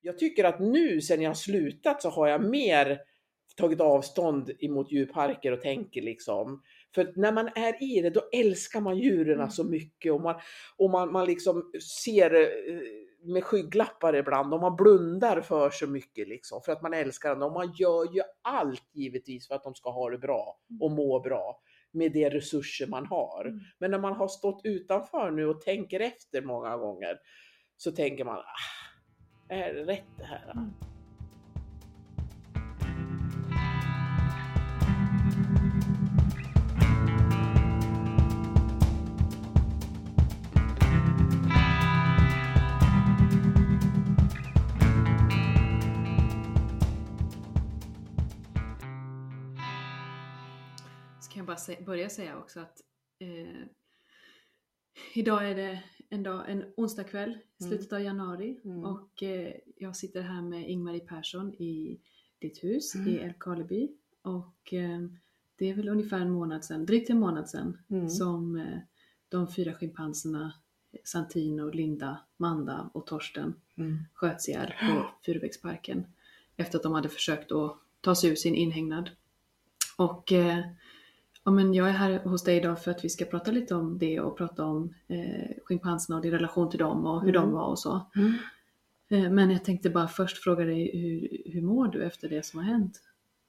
Jag tycker att nu sen jag har slutat så har jag mer tagit avstånd emot djurparker och tänker liksom. För när man är i det, då älskar man djuren Mm. så mycket och man, och man, man liksom ser eh, med skygglappar ibland och man blundar för så mycket liksom för att man älskar dem. Och man gör ju allt givetvis för att de ska ha det bra och må bra med de resurser man har. Mm. Men när man har stått utanför nu och tänker efter många gånger så tänker man, ah, är det rätt det här? Mm. Så kan jag bara börja säga också att eh, idag är det en, dag, en onsdag kväll, slutet av januari Mm. och eh, jag sitter här med Ingmarie Persson i ditt hus Mm. i Älvkarleby och eh, det är väl ungefär en månad sedan, drygt en månad sedan Mm. som eh, de fyra schimpanserna Santino, Linda, Manda och Torsten Mm. sköts ihjäl på Furuviksparken efter att de hade försökt att ta sig ur sin inhägnad. Och eh, ja, men jag är här hos dig idag för att vi ska prata lite om det och prata om eh, schimpanserna och din relation till dem och hur Mm. de var och så. Mm. Eh, men jag tänkte bara först fråga dig, hur, hur mår du efter det som har hänt?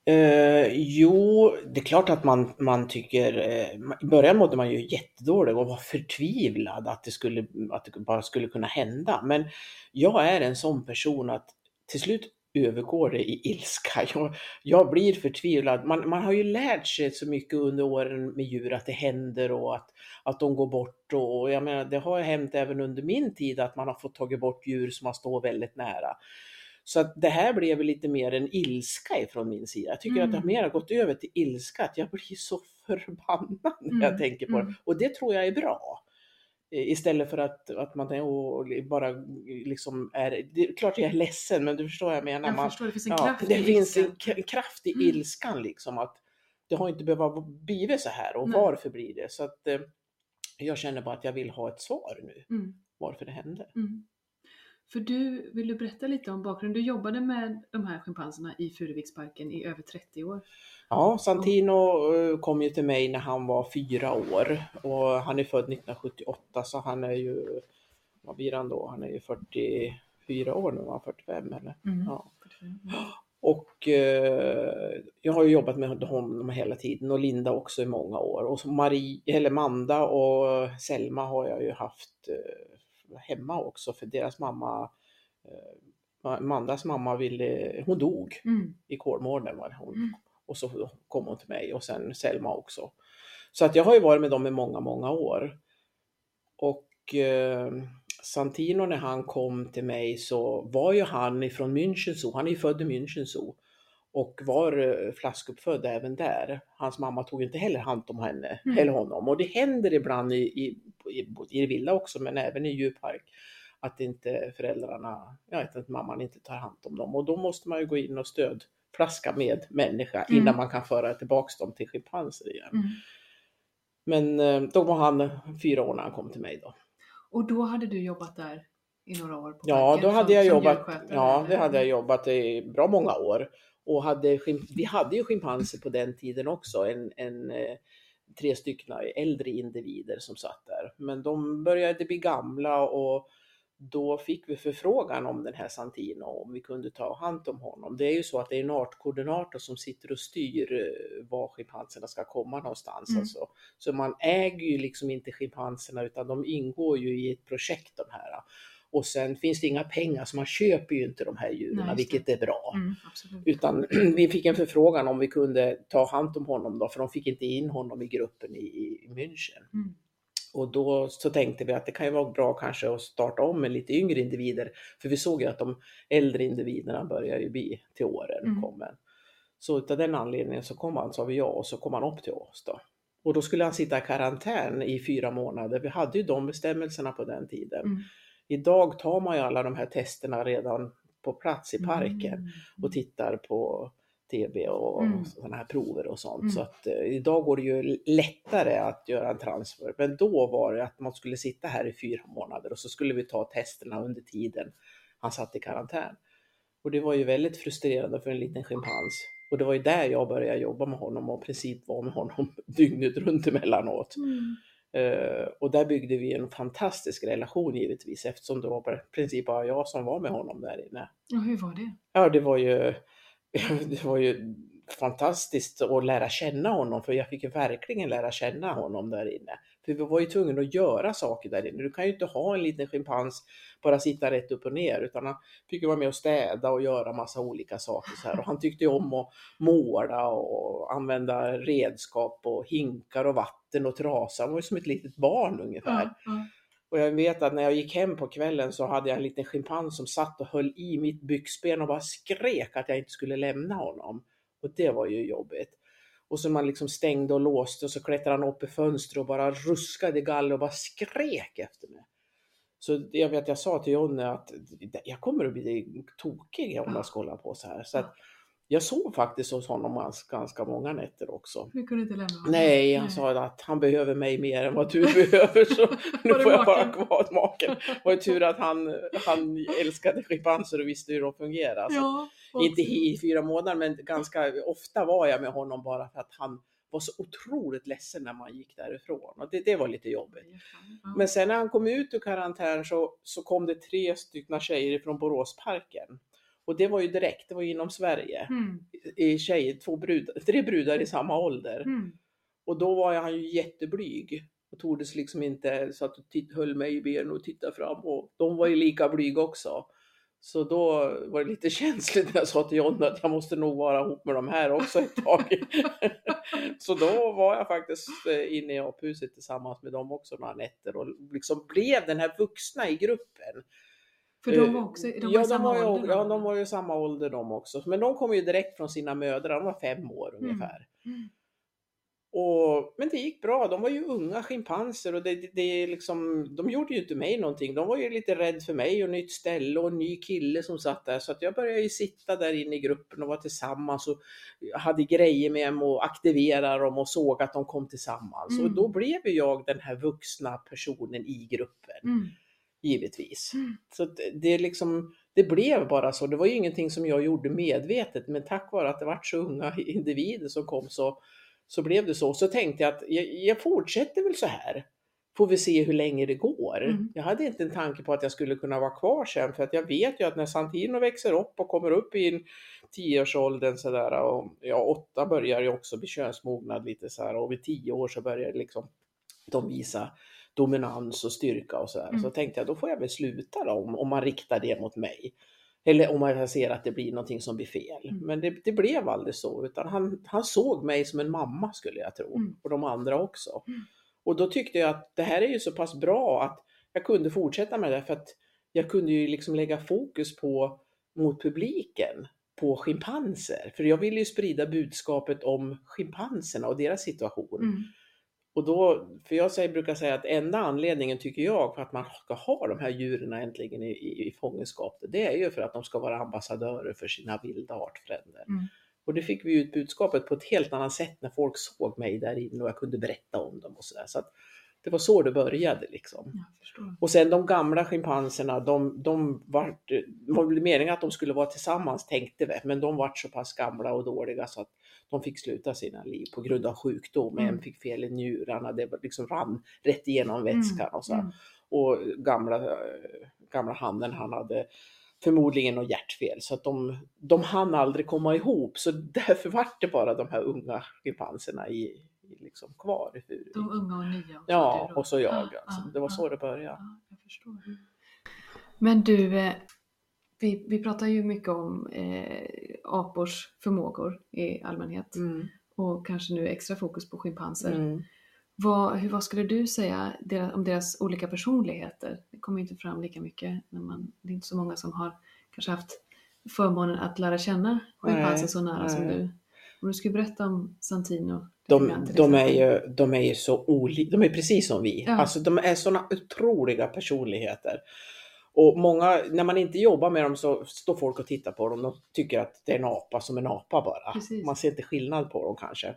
Eh, jo, det är klart att man, man tycker, eh, i början mådde man ju jättedåligt och var förtvivlad att det, skulle, att det bara skulle kunna hända. Men jag är en sån person att till slut övergår det i ilska. Jag, jag blir förtvivlad. Man, man har ju lärt sig så mycket under åren med djur att det händer och att, att de går bort. Och jag menar, det har hänt även under min tid att man har fått tagit bort djur som har stått väldigt nära. Så att det här blev lite mer en ilska ifrån min sida. Jag tycker Mm. att det har mer gått över till ilska, att jag blir så förbannad när jag Mm, tänker på det. mm. Och det tror jag är bra. Istället för att, att man tänker, åh, bara liksom är, det är klart jag är ledsen men du förstår vad jag menar. Jag man, förstår, det finns en ja, kraft det i finns en ilskan. kraft i Mm. ilskan liksom att det har inte behövt bli så här och Nej. varför blir det? Så att eh, jag känner bara att jag vill ha ett svar nu, Mm. varför det hände. Mm. För du, vill du berätta lite om bakgrunden? Du jobbade med de här schimpanserna i Furuviksparken i över 30 år. Ja, Santino eh, kom ju till mig när han var fyra år och han är född 1978 så han är ju, vad blir han då? Han är ju 44 år nu, var han 45 eller? Mm. Ja. Och eh, jag har ju jobbat med honom hela tiden och Linda också i många år. Och Marie, eller Manda och Selma har jag ju haft eh, hemma också för deras mamma, eh, Mandas mamma ville, hon dog Mm. i Kolmården var det hon. Mm. Och så kom hon till mig och sen Selma också. Så att jag har ju varit med dem i många, många år. Och eh, Santino när han kom till mig så var ju han ifrån München Zoo. Han är ju född i München Zoo. Och var eh, flaskuppfödd även där. Hans mamma tog inte heller hand om henne, Mm. eller honom. Och det händer ibland i, i, i, i det vilda också, men även i djurpark. Att inte föräldrarna, ja, att mamman inte tar hand om dem. Och då måste man ju gå in och stödflaska med människa Mm. innan man kan föra tillbaks dem till schimpanser igen. Mm. Men eh, då var han fyra år när han kom till mig då. Och då hade du jobbat där i några år? På Ja, då hade som- jag jobbat, ja det hade jag jobbat i bra många år. Och hade, vi hade ju schimpanser på den tiden också, en, en, eh, tre stycken äldre individer som satt där. Men de började bli gamla och då fick vi förfrågan om den här Santino, om vi kunde ta hand om honom. Det är ju så att det är en artkoordinator som sitter och styr eh, var schimpanserna ska komma någonstans. Mm. Alltså. Så man äger ju liksom inte schimpanserna utan de ingår ju i ett projekt de här. Och sen finns det inga pengar så man köper ju inte de här djuren, Nej, vilket är bra. Mm. Utan vi fick en förfrågan om vi kunde ta hand om honom då, för de fick inte in honom i gruppen i, i München. Mm. Och då så tänkte vi att det kan ju vara bra kanske att starta om med lite yngre individer. För vi såg ju att de äldre individerna börjar ju bli till åren Mm. kommen. Så utav den anledningen så kom han, sa vi ja, och så kom han upp till oss då. Och då skulle han sitta i karantän i fyra månader. Vi hade ju de bestämmelserna på den tiden. Mm. Idag tar man ju alla de här testerna redan på plats i parken Mm. och tittar på TV och Mm. sådana här prover och sånt. Mm. Så att eh, idag går det ju lättare att göra en transfer. Men då var det att man skulle sitta här i fyra månader och så skulle vi ta testerna under tiden han satt i karantän. Och det var ju väldigt frustrerande för en liten schimpans. Och det var ju där jag började jobba med honom och i princip var med honom dygnet runt emellanåt. Mm. Uh, och där byggde vi en fantastisk relation givetvis eftersom det var i princip bara jag som var med honom där inne. Och hur var det? Ja, det var ju, det var ju fantastiskt att lära känna honom för jag fick ju verkligen lära känna honom där inne. För vi var ju tvungna att göra saker där inne. Du kan ju inte ha en liten schimpans bara sitta rätt upp och ner utan han fick ju vara med och städa och göra massa olika saker så här. Och han tyckte ju om att måla och använda redskap och hinkar och vatten och trasa. Han var ju som ett litet barn ungefär. Ja. Och jag vet att när jag gick hem på kvällen så hade jag en liten schimpans som satt och höll i mitt byxben och bara skrek att jag inte skulle lämna honom. Och det var ju jobbigt. Och så man liksom stängde och låste och så klättrade han upp i fönstret och bara ruskade i galler och bara skrek efter mig. Så jag vet, jag sa till Jonny att jag kommer att bli tokig om jag ska hålla på så här. Så att jag sov faktiskt hos honom ganska, många nätter också. Du kunde inte lämna honom? Nej, han sa att han behöver mig mer än vad du behöver så nu får jag maken? kvar maken. Det var tur att han, han älskade schimpanser och visste hur de fungerar. Ja. inte i fyra månader men ganska ofta var jag med honom bara för att han var så otroligt ledsen när man gick därifrån. Och det, det var lite jobbigt. Ja. Men sen när han kom ut ur karantän så, så kom det tre stycken tjejer från Boråsparken. Och det var ju direkt, det var inom Sverige. Mm. I tjejer, två brudar, tre brudar i samma ålder. Mm. Och då var han ju jätteblyg. Och tordes liksom inte så att du höll mig i benen och tittade fram. Och de var ju lika blyga också. Så då var det lite känsligt när jag sa till John att jag måste nog vara ihop med de här också ett tag. så då var jag faktiskt eh, inne i aphuset tillsammans med dem också några nätter och liksom blev den här vuxna i gruppen. För de var också de var ja, samma de var ju, ålder? ja, de var ju samma ålder de också. Men de kom ju direkt från sina mödrar, de var fem år ungefär. Mm. Och, men det gick bra, de var ju unga schimpanser och det, det, det liksom, de gjorde ju inte mig någonting. De var ju lite rädd för mig och nytt ställe och en ny kille som satt där. Så att jag började ju sitta där inne i gruppen och var tillsammans och hade grejer med mig och aktivera dem och såg att de kom tillsammans. Mm. Och då blev ju jag den här vuxna personen i gruppen, Mm. Givetvis. Mm. Så det liksom, det blev bara så. Det var ju ingenting som jag gjorde medvetet, men tack vare att det var så unga individer som kom så, så blev det så. Så tänkte jag att jag, jag fortsätter väl så här. Får vi se hur länge det går. Mm. Jag hade inte en tanke på att jag skulle kunna vara kvar sen, för att jag vet ju att när Santino växer upp och kommer upp i en tioårsåldern sådär, och ja, åtta börjar ju också bli könsmognad lite så här, och vid tio år så börjar liksom de visa dominans och styrka och sådär. Mm. Så tänkte jag, då får jag väl sluta då, om, om man riktar det mot mig. Eller om man ser att det blir någonting som blir fel. Mm. Men det, det blev aldrig så, utan han, han såg mig som en mamma skulle jag tro. Mm. Och de andra också. Mm. Och då tyckte jag att det här är ju så pass bra att jag kunde fortsätta med det för att jag kunde ju liksom lägga fokus på mot publiken på schimpanser. För jag ville ju sprida budskapet om schimpanserna och deras situation. Mm. Och då, för jag säger, brukar säga att enda anledningen tycker jag för att man ska ha de här djuren äntligen i, i, i fångenskap, det är ju för att de ska vara ambassadörer för sina vilda artfränder. Mm. Och det fick vi ut budskapet på ett helt annat sätt när folk såg mig där inne och jag kunde berätta om dem och sådär. Så att det var så det började liksom. Och sen de gamla schimpanserna, de, de var, det var meningen att de skulle vara tillsammans tänkte vi, men de var så pass gamla och dåliga så att de fick sluta sina liv på grund av sjukdom. Mm. En fick fel i njurarna, det var liksom rann rätt igenom vätskan och så. Mm. Och gamla, eh, gamla hannen han hade förmodligen något hjärtfel så att de, de hann aldrig komma ihop så därför vart det bara de här unga schimpanserna i, i liksom kvar i Furuvik. De unga och nya. Och Ja, och så jag Ah, alltså. ah, Det var ah. så det började. Ja, jag förstår. Men du, eh, vi, vi pratar ju mycket om eh, apors förmågor i allmänhet Mm. och kanske nu extra fokus på schimpanser. Mm. Vad, hur, vad skulle du säga deras, om deras olika personligheter? Det kommer ju inte fram lika mycket när man, det är inte så många som har kanske haft förmånen att lära känna schimpanser så nära som nej. du. Om du skulle berätta om Santino. De, de, är ju, de är ju så olika, de är precis som vi. Ja. Alltså de är sådana otroliga personligheter. Och många, när man inte jobbar med dem så står folk och tittar på dem. De tycker att det är en apa som en apa bara. Precis. Man ser inte skillnad på dem kanske.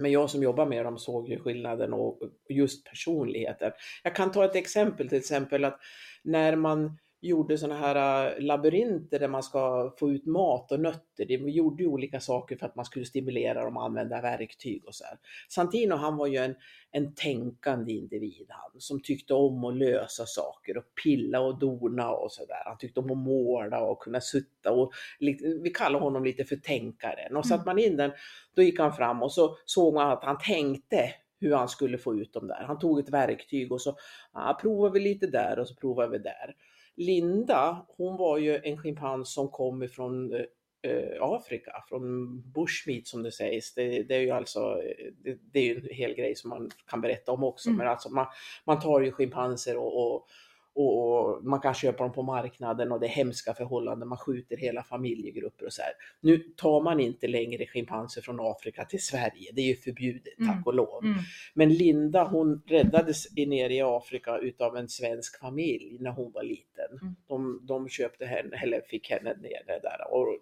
Men jag som jobbar med dem såg ju skillnaden och just personligheten. Jag kan ta ett exempel till exempel att när man gjorde sådana här äh, labyrinter där man ska få ut mat och nötter. De gjorde olika saker för att man skulle stimulera dem att använda verktyg och så här. Santino han var ju en, en tänkande individ han, som tyckte om att lösa saker och pilla och dona och sådär. Han tyckte om att måla och kunna sutta och vi kallar honom lite för tänkaren. Och satt man in den, då gick han fram och så såg man att han tänkte hur han skulle få ut dem där. Han tog ett verktyg och så ah, provar vi lite där och så provar vi där. Linda, hon var ju en schimpans som kom ifrån eh, Afrika, från bushmeat som det sägs. Det, det är ju alltså, det, det, är en hel grej som man kan berätta om också, mm. men alltså man, man tar ju schimpanser och, och och, man kan köpa dem på marknaden och det är hemska förhållanden, man skjuter hela familjegrupper och så här. Nu tar man inte längre schimpanser från Afrika till Sverige, det är ju förbjudet mm. tack och lov. Mm. Men Linda hon räddades nere i Afrika utav en svensk familj när hon var liten. Mm. De, de köpte henne, eller fick henne nere där och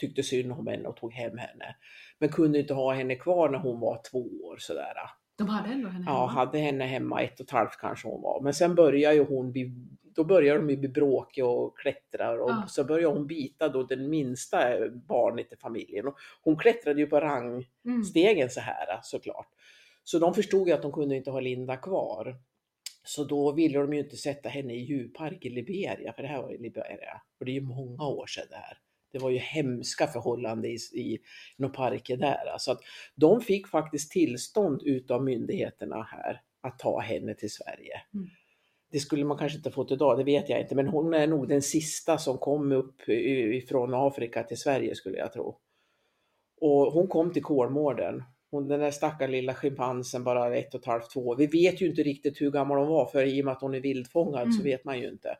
tyckte synd om henne och tog hem henne. Men kunde inte ha henne kvar när hon var två år sådär. De hade ändå henne hemma? Ja, hade henne hemma, ett och ett halvt kanske hon var. Men sen började ju hon bli, då började de bli bråkiga och klättrar och ja. så började hon bita då den minsta barnet i familjen. Och hon klättrade ju på rangstegen mm. så här såklart. Så de förstod ju att de kunde inte ha Linda kvar. Så då ville de ju inte sätta henne i djurpark i Liberia, för det här var i Liberia. Och det är ju många år sedan det här. Det var ju hemska förhållanden i, i några parker där. Så att de fick faktiskt tillstånd utav myndigheterna här att ta henne till Sverige. Mm. Det skulle man kanske inte fått idag, det vet jag inte, men hon är nog den sista som kom upp ifrån Afrika till Sverige skulle jag tro. Och hon kom till Kolmården. Hon, den där stackars lilla schimpansen, bara ett och ett halvt, två. Vi vet ju inte riktigt hur gammal hon var, för i och med att hon är vildfångad mm. så vet man ju inte.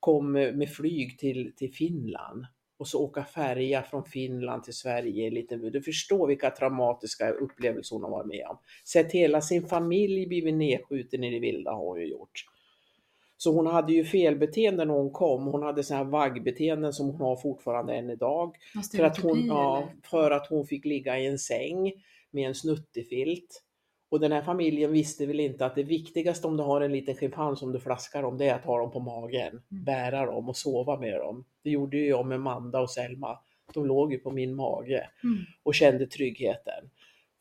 Kom med flyg till, till Finland och så åka färja från Finland till Sverige. Lite, du förstår vilka traumatiska upplevelser hon har varit med om. Sett hela sin familj blivit nedskjuten i det vilda har hon ju gjort. Så hon hade ju felbeteenden när hon kom. Hon hade sådana här vaggbeteenden som hon har fortfarande än idag. För att, hon, ja, för att hon fick ligga i en säng med en snuttefilt. Och den här familjen visste väl inte att det viktigaste om du har en liten schimpans som du flaskar om, det är att ha dem på magen, mm. bära dem och sova med dem. Det gjorde ju jag med Manda och Selma. De låg ju på min mage mm. och kände tryggheten.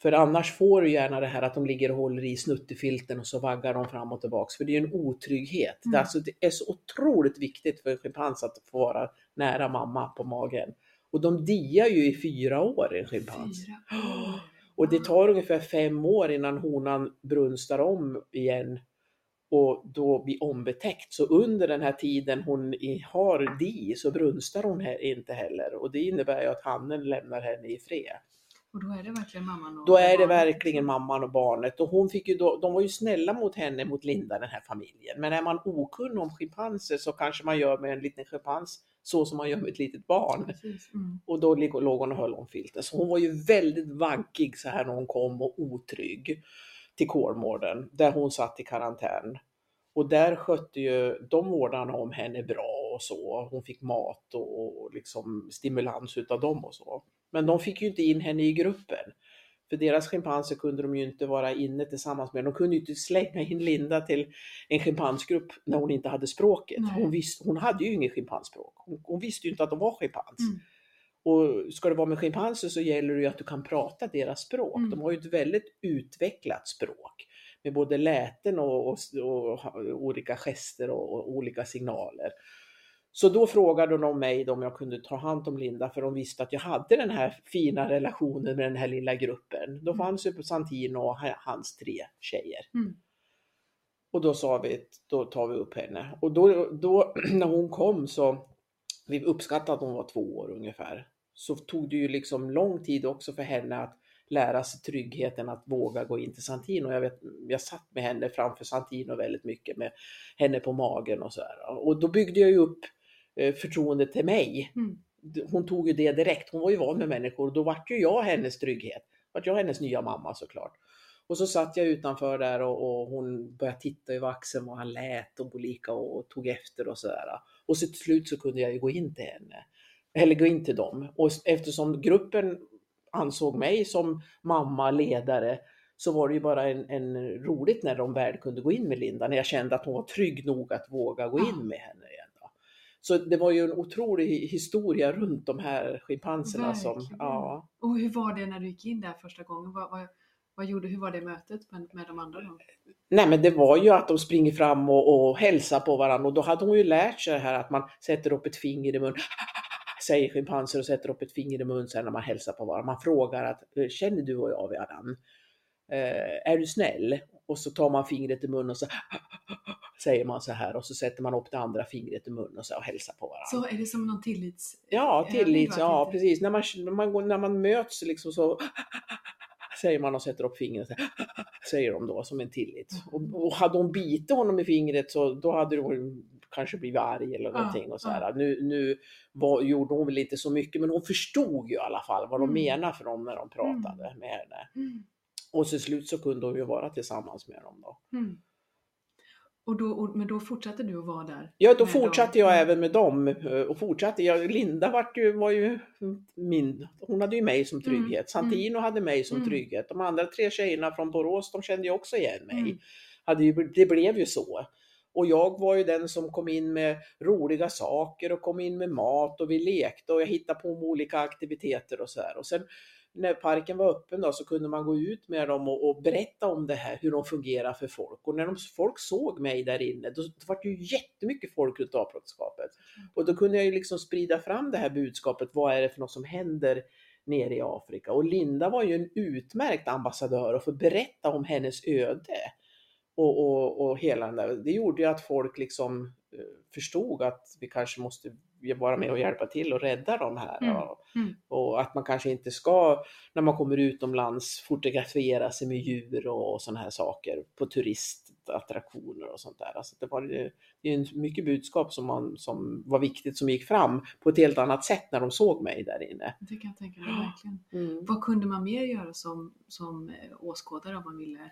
För annars får du gärna det här att de ligger och håller i snuttefilten och så vaggar de fram och tillbaks. För det är en otrygghet. Mm. Det, är alltså, det är så otroligt viktigt för en schimpans att få vara nära mamma på magen. Och de diar ju i fyra år, en schimpans. Och det tar ungefär fem år innan honan brunstar om igen och då blir ombetäckt. Så under den här tiden hon har di så brunstar hon inte heller och det innebär ju att hannen lämnar henne i fred. Och då är det verkligen mamman och Då är det verkligen mamman och barnet och hon fick ju då, de var ju snälla mot henne, mot Linda, den här familjen. Men är man okunnig om schimpanser så kanske man gör med en liten schimpans så som man gör med ett litet barn. Mm. Och då låg hon och höll om filten. Så hon var ju väldigt vaggig så här när hon kom och otrygg till Kolmården där hon satt i karantän. Och där skötte ju de vårdarna om henne bra och så. Hon fick mat och, och liksom stimulans utav dem och så. Men de fick ju inte in henne i gruppen. För deras schimpanser kunde de ju inte vara inne tillsammans med. De kunde ju inte slänga in Linda till en schimpansgrupp när hon inte hade språket. Hon, visste, hon hade ju inget schimpansspråk. Hon, hon, visste ju inte att de var schimpans. Mm. Och ska det vara med schimpanser så gäller det ju att du kan prata deras språk. Mm. De har ju ett väldigt utvecklat språk med både läten och, och, och, och olika gester och, olika signaler. Så då frågade de mig om jag kunde ta hand om Linda för de visste att jag hade den här fina relationen med den här lilla gruppen. Då mm. fanns ju på Santino och hans tre tjejer. Mm. Och då sa vi, då tar vi upp henne. Och då, då när hon kom så, vi uppskattade att hon var två år ungefär, så tog det ju liksom lång tid också för henne att lära sig tryggheten att våga gå in till Santino. Jag, vet, jag satt med henne framför Santino väldigt mycket med henne på magen och så här. Och då byggde jag ju upp förtroende till mig. Mm. Hon tog ju det direkt. Hon var ju van med människor och då vart ju jag hennes trygghet. Vart jag hennes nya mamma såklart. Och så satt jag utanför där och, och hon började titta över axeln och han lät och Bolika och, och tog efter och sådär. Och så till slut så kunde jag ju gå in till henne. Eller gå in till dem. Och eftersom gruppen ansåg mig som mamma, ledare, så var det ju bara en, en, roligt när de väl kunde gå in med Linda, när jag kände att hon var trygg nog att våga gå in med henne. Så det var ju en otrolig historia runt de här schimpanserna. Som, ja. Och hur var det när du gick in där första gången? Vad, vad, vad gjorde, hur var det mötet med, med de andra då? Nej men det var ju att de springer fram och, och hälsar på varandra och då hade hon ju lärt sig det här att man sätter upp ett finger i mun säger schimpanser och sätter upp ett finger i mun sen när man hälsar på varandra. Man frågar att känner du och jag varandra? Eh, är du snäll? Och så tar man fingret i munnen och så säger man så här och så sätter man upp det andra fingret i munnen och, så och hälsar på varandra. Så är det som någon tillits... Ja, övning, tillit, va? ja precis. När man, när, man, när man möts liksom så säger man och sätter upp fingret, så här, säger de då som en tillit. Och, och hade hon bitit honom i fingret så då hade hon kanske blivit arg eller någonting. Och så här. Nu, nu var, gjorde hon väl inte så mycket men hon förstod ju i alla fall vad de Mm. menade för dem när de pratade med henne. Mm. Och till slut så kunde hon ju vara tillsammans med dem då. Mm. Och då, och, men då fortsatte du att vara där? Ja, då fortsatte dem? jag även med dem eh, och fortsatte. Jag, Linda var ju, var ju min, hon hade ju mig som trygghet. Mm, Santino hade mig som mm. trygghet. De andra tre tjejerna från Borås, de kände ju också igen mig. Mm. Hade ju, det blev ju så. Och jag var ju den som kom in med roliga saker och kom in med mat och vi lekte och jag hittade på olika aktiviteter och så här. Och sen när parken var öppen då så kunde man gå ut med dem och, och berätta om det här, hur de fungerar för folk. Och när de, folk såg mig där inne, då, då var det ju jättemycket folk runt avbrottsskapet. Och då kunde jag ju liksom sprida fram det här budskapet, vad är det för något som händer nere i Afrika? Och Linda var ju en utmärkt ambassadör och få berätta om hennes öde. Och, och, och hela den där, det gjorde ju att folk liksom eh, förstod att vi kanske måste vara med och hjälpa till och rädda de här. Mm. Och, Mm. och att man kanske inte ska, när man kommer utomlands, fotografera sig med djur och, och sådana här saker på turistattraktioner och sånt där. Alltså det var det är mycket budskap som, man, som var viktigt som gick fram på ett helt annat sätt när de såg mig där inne. Det kan jag tänka mig verkligen. Vad kunde man mer göra som, som eh, åskådare om man ville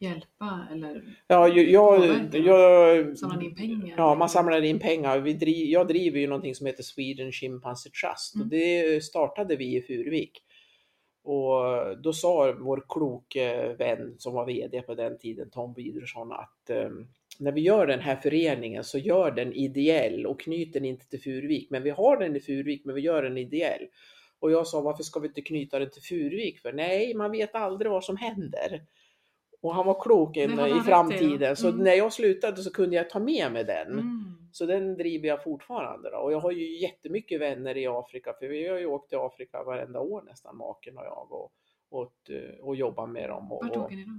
hjälpa eller Ja, jag, Påverka? jag, samla in pengar? Ja, man samlar in pengar. Vi driv, jag driver ju någonting som heter Sweden Chimpanzee Trust och Mm. det startade vi i Furuvik. Och då sa vår kloke vän som var VD på den tiden, Tom Widersson, att eh, när vi gör den här föreningen så gör den ideell och knyter den inte till Furuvik. Men vi har den i Furuvik, men vi gör den ideell. Och jag sa, varför ska vi inte knyta den till Furuvik? För nej, man vet aldrig vad som händer. Och han var klok Det har in, han i framtiden. ja. Så Mm. när jag slutade så kunde jag ta med mig den. Mm. Så den driver jag fortfarande. Då. Och jag har ju jättemycket vänner i Afrika, för vi har ju åkt till Afrika varenda år nästan, maken och jag, och, och, och jobbar med dem. Och, Vart åker ni då?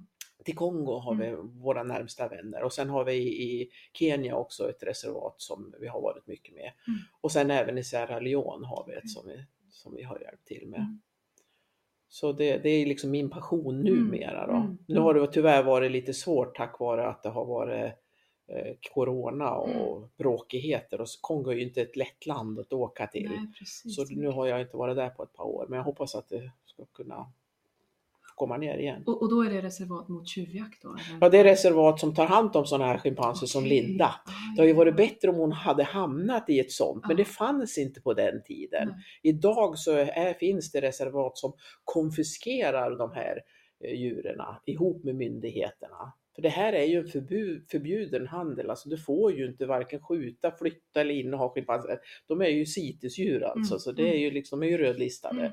till Kongo har vi våra närmsta vänner och sen har vi i Kenya också ett reservat som vi har varit mycket med. Mm. Och sen även i Sierra Leone har vi ett som vi, som vi har hjälpt till med. Mm. Så det, det är liksom min passion Mm. numera. Då. Mm. Nu har det tyvärr varit lite svårt tack vare att det har varit eh, corona och Mm. bråkigheter och Kongo är ju inte ett lätt land att åka till. Nej. Så nu har jag inte varit där på ett par år men jag hoppas att det ska kunna komma ner igen. och, och då är det reservat mot tjuvjakt då? Eller? Ja, det är reservat som tar hand om sådana här schimpanser som Okej. Linda. Ah, Det ja. varit bättre om hon hade hamnat i ett sånt, men Ja. det fanns inte på den tiden. Nej. Idag så är, finns det reservat som konfiskerar de här eh, djuren ihop med myndigheterna. För det här är ju en förbu- förbjuden handel, alltså du får ju inte varken skjuta, flytta eller inneha schimpanser. De är ju CITES-djur alltså, Mm, så det är ju liksom, de är ju rödlistade. Mm.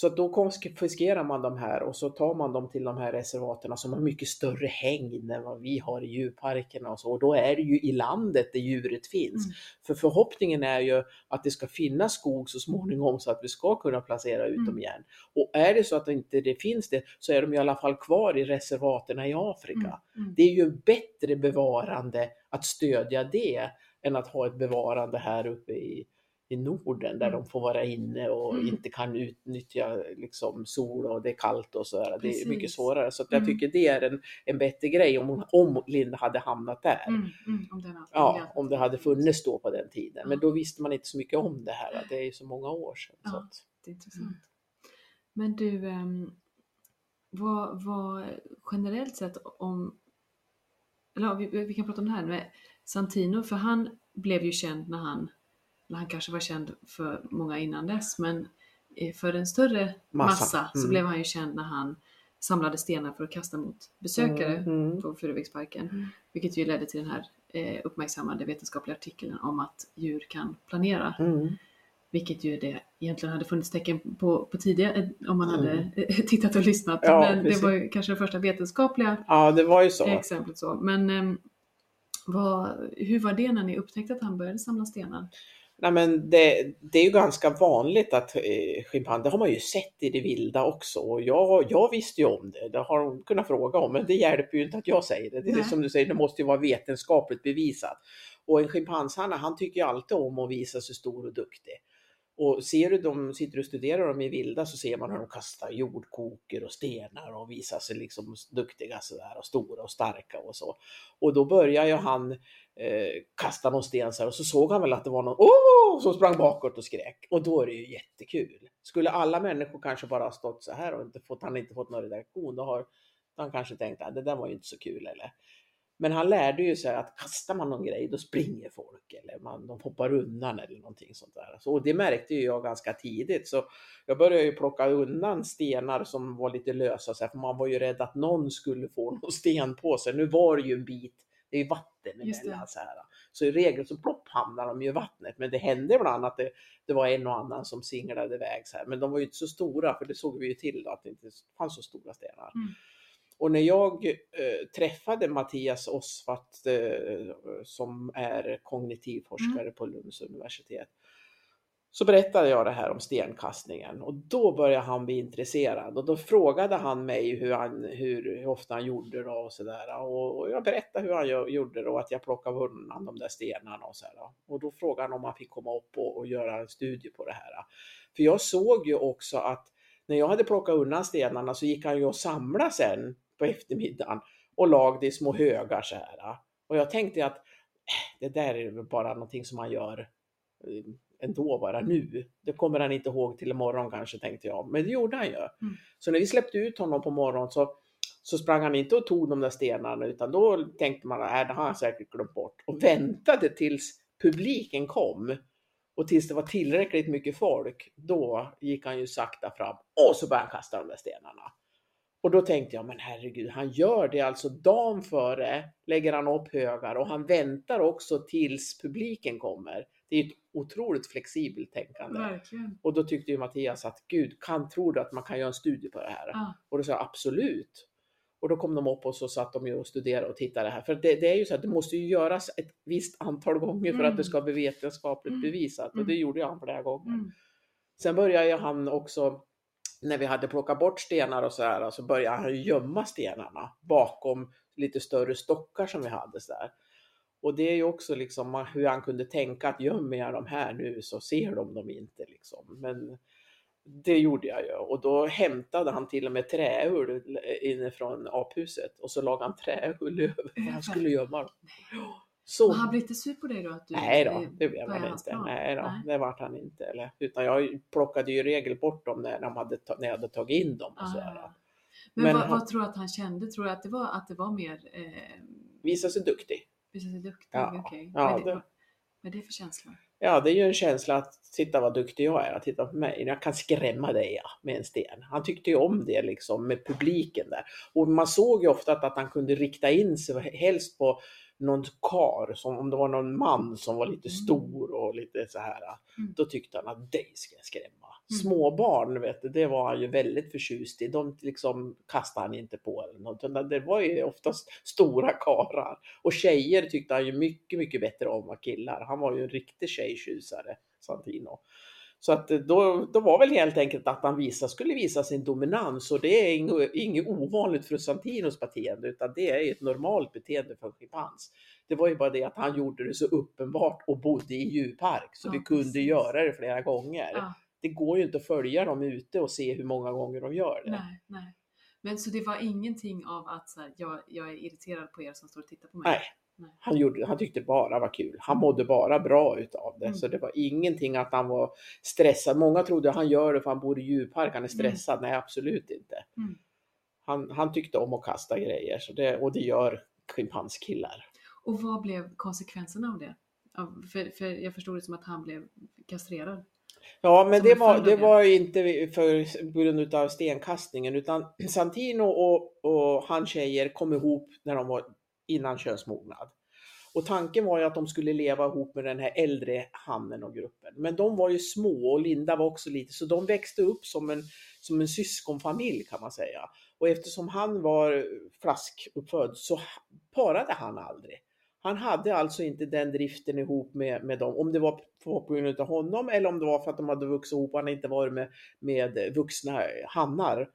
Så då konfiskerar man de här och så tar man dem till de här reservaten som har mycket större hägn än vad vi har i djurparkerna och så. Och då är det ju i landet där djuret finns. Mm. För förhoppningen är ju att det ska finnas skog så småningom så att vi ska kunna placera ut Mm. dem igen. Och är det så att det inte det finns det så är de i alla fall kvar i reservaterna i Afrika. Mm. Mm. Det är ju bättre bevarande att stödja det än att ha ett bevarande här uppe i, i Norden där Mm. de får vara inne och Mm. inte kan utnyttja liksom, sol och det är kallt och sådär. Det är mycket svårare. Så jag Mm. tycker det är en, en bättre grej om, hon, om Linda hade hamnat där. Mm. Mm. Om, den Ja, om det hade funnits då på den tiden. Men då visste man inte så mycket om det här. Det är ju så många år sedan. Så Ja. att, Det är intressant. Men du, um, vad, vad generellt sett om... Eller vi, vi kan prata om det här med Santino, för han blev ju känd när han... Eller han kanske var känd för många innan dess, men eh, för en större Massa. massa, så Mm. blev han ju känd när han samlade stenar för att kasta mot besökare Mm, mm. på Furuviksparken. Mm. Vilket ju ledde till den här eh, uppmärksammade vetenskapliga artikeln om att djur kan planera. Mm. Vilket ju det egentligen hade funnits tecken på, på tidigare eh, om man hade eh, tittat och lyssnat. Mm. Ja, Men det var ju kanske det första vetenskapliga Ja, det var ju så. exemplet så. Men ehm, vad, hur var det när ni upptäckte att han började samla stenar? Nej, men det, det är ju ganska vanligt att eh, schimpanser, har man ju sett i det vilda också. Och jag, jag visste ju om det, det har de kunnat fråga om, men det hjälper ju inte att jag säger det. Det är Nej. som du säger, det måste ju vara vetenskapligt bevisat. Och en schimpanshanne, han tycker ju alltid om att visa sig stor och duktig. Och ser du dem, sitter och studerar dem i vilda så ser man hur de kastar jordkoker och stenar och visar sig liksom duktiga sådär och stora och starka och så. Och då börjar ju han eh, kasta någon sten så här, och så såg han väl att det var någon åh som sprang bakåt och skrek. Och då är det ju jättekul. Skulle alla människor kanske bara ha stått så här och inte fått, han inte fått någon reaktion, då har han kanske tänkt att det där var ju inte så kul eller. Men han lärde ju sig att kastar man någon grej då springer folk eller man, de hoppar undan eller någonting sånt där. Så, och det märkte ju jag ganska tidigt så jag började ju plocka undan stenar som var lite lösa så här, för man var ju rädd att någon skulle få någon sten på sig. Nu var det ju en bit, det är ju vatten emellan så här. Så i regel så plopp hamnar de ju i vattnet. Men det hände ibland att det, det var en och annan som singlade iväg så här. Men de var ju inte så stora för det såg vi ju till då, att det inte fanns så stora stenar. Mm. Och när jag eh, träffade Mattias Osvart eh, som är kognitiv forskare Mm. på Lunds universitet så berättade jag det här om stenkastningen och då började han bli intresserad och då frågade han mig hur, han, hur, hur ofta han gjorde det och sådär. Och, och jag berättade hur han gjorde det och att jag plockade undan de där stenarna och sådär. Och då frågade han om han fick komma upp och, och göra en studie på det här. För jag såg ju också att när jag hade plockat undan stenarna så gick han ju och samlade sen på eftermiddagen och lag det i små högar så här. Och jag tänkte att "Äh, det där är väl bara någonting som man gör eh, ändå bara nu. Det kommer han inte ihåg till imorgon kanske tänkte jag, men det gjorde han ju. Mm. Så när vi släppte ut honom på morgonen så, så sprang han inte och tog de där stenarna utan då tänkte man att äh, det har han säkert glömt bort och väntade tills publiken kom. Och tills det var tillräckligt mycket folk, då gick han ju sakta fram och så började han kasta de där stenarna. Och då tänkte jag, men herregud, han gör det alltså dagen före, lägger han upp högar och han väntar också tills publiken kommer. Det är ett otroligt flexibelt tänkande. Verkligen. Och då tyckte ju Mattias att gud, kan, tror du att man kan göra en studie på det här? Ja. Och då sa jag absolut. Och då kom de upp och så satt de ju och studerade och tittade här. För det, det är ju så att det måste ju göras ett visst antal gånger för Mm. att det ska bli vetenskapligt Mm. bevisat. Och Mm. det gjorde han flera gånger. Mm. Sen började han också, när vi hade plockat bort stenar och så här, så började han gömma stenarna bakom lite större stockar som vi hade så där. Och det är ju också liksom hur han kunde tänka att gömmer jag de här nu så ser de dem inte liksom. Men det gjorde jag ju och då hämtade han till och med träull inifrån aphuset och så lagade han träull över för han skulle gömma dem. Så Och han blev inte sur på dig då? Att du, Nej då, det blev han inte. plan? Nej då, Nej. det vart han inte. Eller, utan jag plockade ju i regel bort dem när, de hade, när jag hade tagit in dem. Och så Ah. Men, Men vad, han- vad tror du att han kände? Tror du att det var, att det var mer eh, Visa sig duktig. visa sig duktig? Ja. Okej. Ja, vad, är det, vad är det för känsla? Ja, det är ju en känsla att titta vad duktig jag är, att titta på mig. Jag kan skrämma dig ja, med en sten. Han tyckte ju om det liksom med publiken där. Och man såg ju ofta att, att han kunde rikta in sig helst på någon kar, som om det var någon man som var lite Mm. stor och lite så här. Mm. Då tyckte han att dig ska jag skrämma. Mm. Småbarn, vet du, det var han ju väldigt förtjust i. De liksom kastade han inte på eller något. Det var ju oftast stora karlar. Och tjejer tyckte han ju mycket, mycket bättre om än killar. Han var ju en riktig tjejtjusare, Santino. Så att eh, då, då var väl helt enkelt att han visa, skulle visa sin dominans och det är inget, inget ovanligt för Santinos beteende utan det är ett normalt beteende för en schimpans. Det var ju bara det att han gjorde det så uppenbart och bodde i djurpark så Ja, vi kunde precis. göra det flera gånger. Ja, Det går ju inte att följa dem ute och se hur många gånger de gör det. nej, nej. Men så det var ingenting av att så här, jag, jag är irriterad på er som står och tittar på mig? Nej. Han, gjorde, han tyckte bara var kul. Han mådde bara bra utav det. Mm. Så det var ingenting att han var stressad. Många trodde han gör det för han bor i djurpark, han är stressad. Nej, absolut inte. Mm. Han, han tyckte om att kasta grejer så det, och det gör schimpanskillar. Och vad blev konsekvenserna av det? För, för jag förstod det som att han blev kastrerad. Ja, men Som det var, det var inte för, på grund av stenkastningen utan Santino och, och han tjejer kom ihop när de var innan könsmognad. Och tanken var ju att de skulle leva ihop med den här äldre hannen och gruppen. Men de var ju små och Linda var också lite, så de växte upp som en, som en syskonfamilj kan man säga. Och eftersom han var flaskuppfödd så parade han aldrig. Han hade alltså inte den driften ihop med, med dem, om det var på på grund av honom eller om det var för att de hade vuxit ihop och han inte varit med, med vuxna hannar.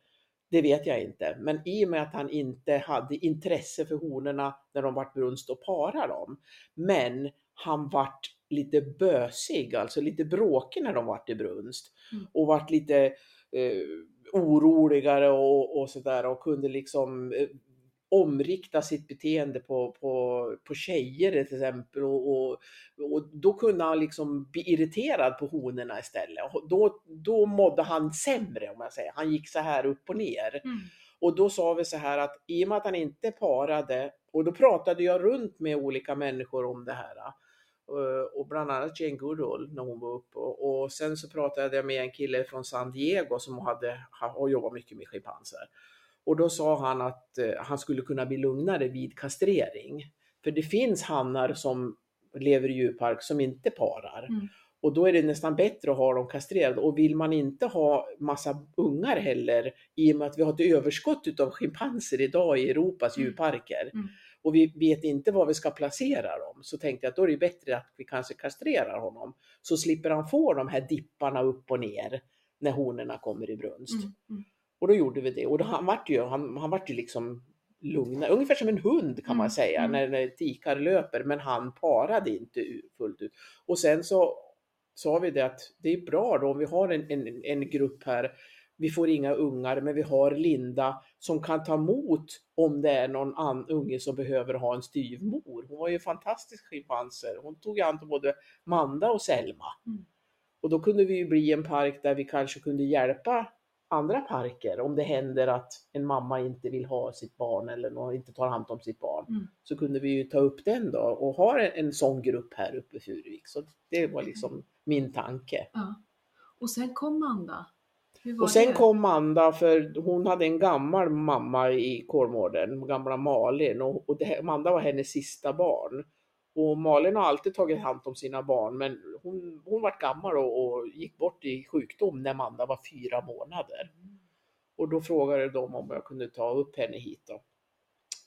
Det vet jag inte. Men i och med att han inte hade intresse för honorna när de vart brunst och para dem. Men han vart lite bösig, alltså lite bråkig när de vart i brunst. Mm. Och vart lite eh, oroligare och, och sådär och kunde liksom eh, omrikta sitt beteende på, på, på tjejer till exempel och, och, och då kunde han liksom bli irriterad på honorna istället. Och då, då mådde han sämre om jag säger. Han gick så här upp och ner. Mm. Och då sa vi så här att i och med att han inte parade och då pratade jag runt med olika människor om det här. eh, Och bland annat Jane Goodall när hon var uppe. Och sen så pratade jag med en kille från San Diego som hade och jobbat mycket med schimpanser. Och då sa han att eh, han skulle kunna bli lugnare vid kastrering. För det finns hannar som lever i djurpark som inte parar. Mm. Och då är det nästan bättre att ha dem kastrerade. Och vill man inte ha massa ungar heller, i och med att vi har ett överskott utav schimpanser idag i Europas Mm. djurparker. Mm. Och vi vet inte var vi ska placera dem. Så tänkte jag att då är det bättre att vi kanske kastrerar honom. Så slipper han få de här dipparna upp och ner när honorna kommer i brunst. Mm. Mm. Och då gjorde vi det. Och då, han vart ju, han, han vart ju liksom lugnare, ungefär som en hund kan man Mm, säga, mm. när, när tikar löper, men han parade inte fullt ut. Och sen så sa vi det att det är bra då om vi har en, en, en grupp här, vi får inga ungar, men vi har Linda som kan ta emot om det är någon an, unge som behöver ha en styvmor. Hon var ju fantastisk schimpanser. Hon tog hand om både Manda och Selma. Mm. Och då kunde vi ju bli en park där vi kanske kunde hjälpa andra parker. Om det händer att en mamma inte vill ha sitt barn eller inte tar hand om sitt barn. Mm. Så kunde vi ju ta upp den då och ha en, en sån grupp här uppe i Furuvik. Så det var liksom min tanke. Ja. Och sen kom Manda. Och sen det? kom Manda för hon hade en gammal mamma i Kolmården, gamla Malin och, och det, Manda var hennes sista barn. Och Malin har alltid tagit hand om sina barn men hon, hon var gammal och, och gick bort i sjukdom när Manda var fyra månader. Och då frågade de om jag kunde ta upp henne hit då.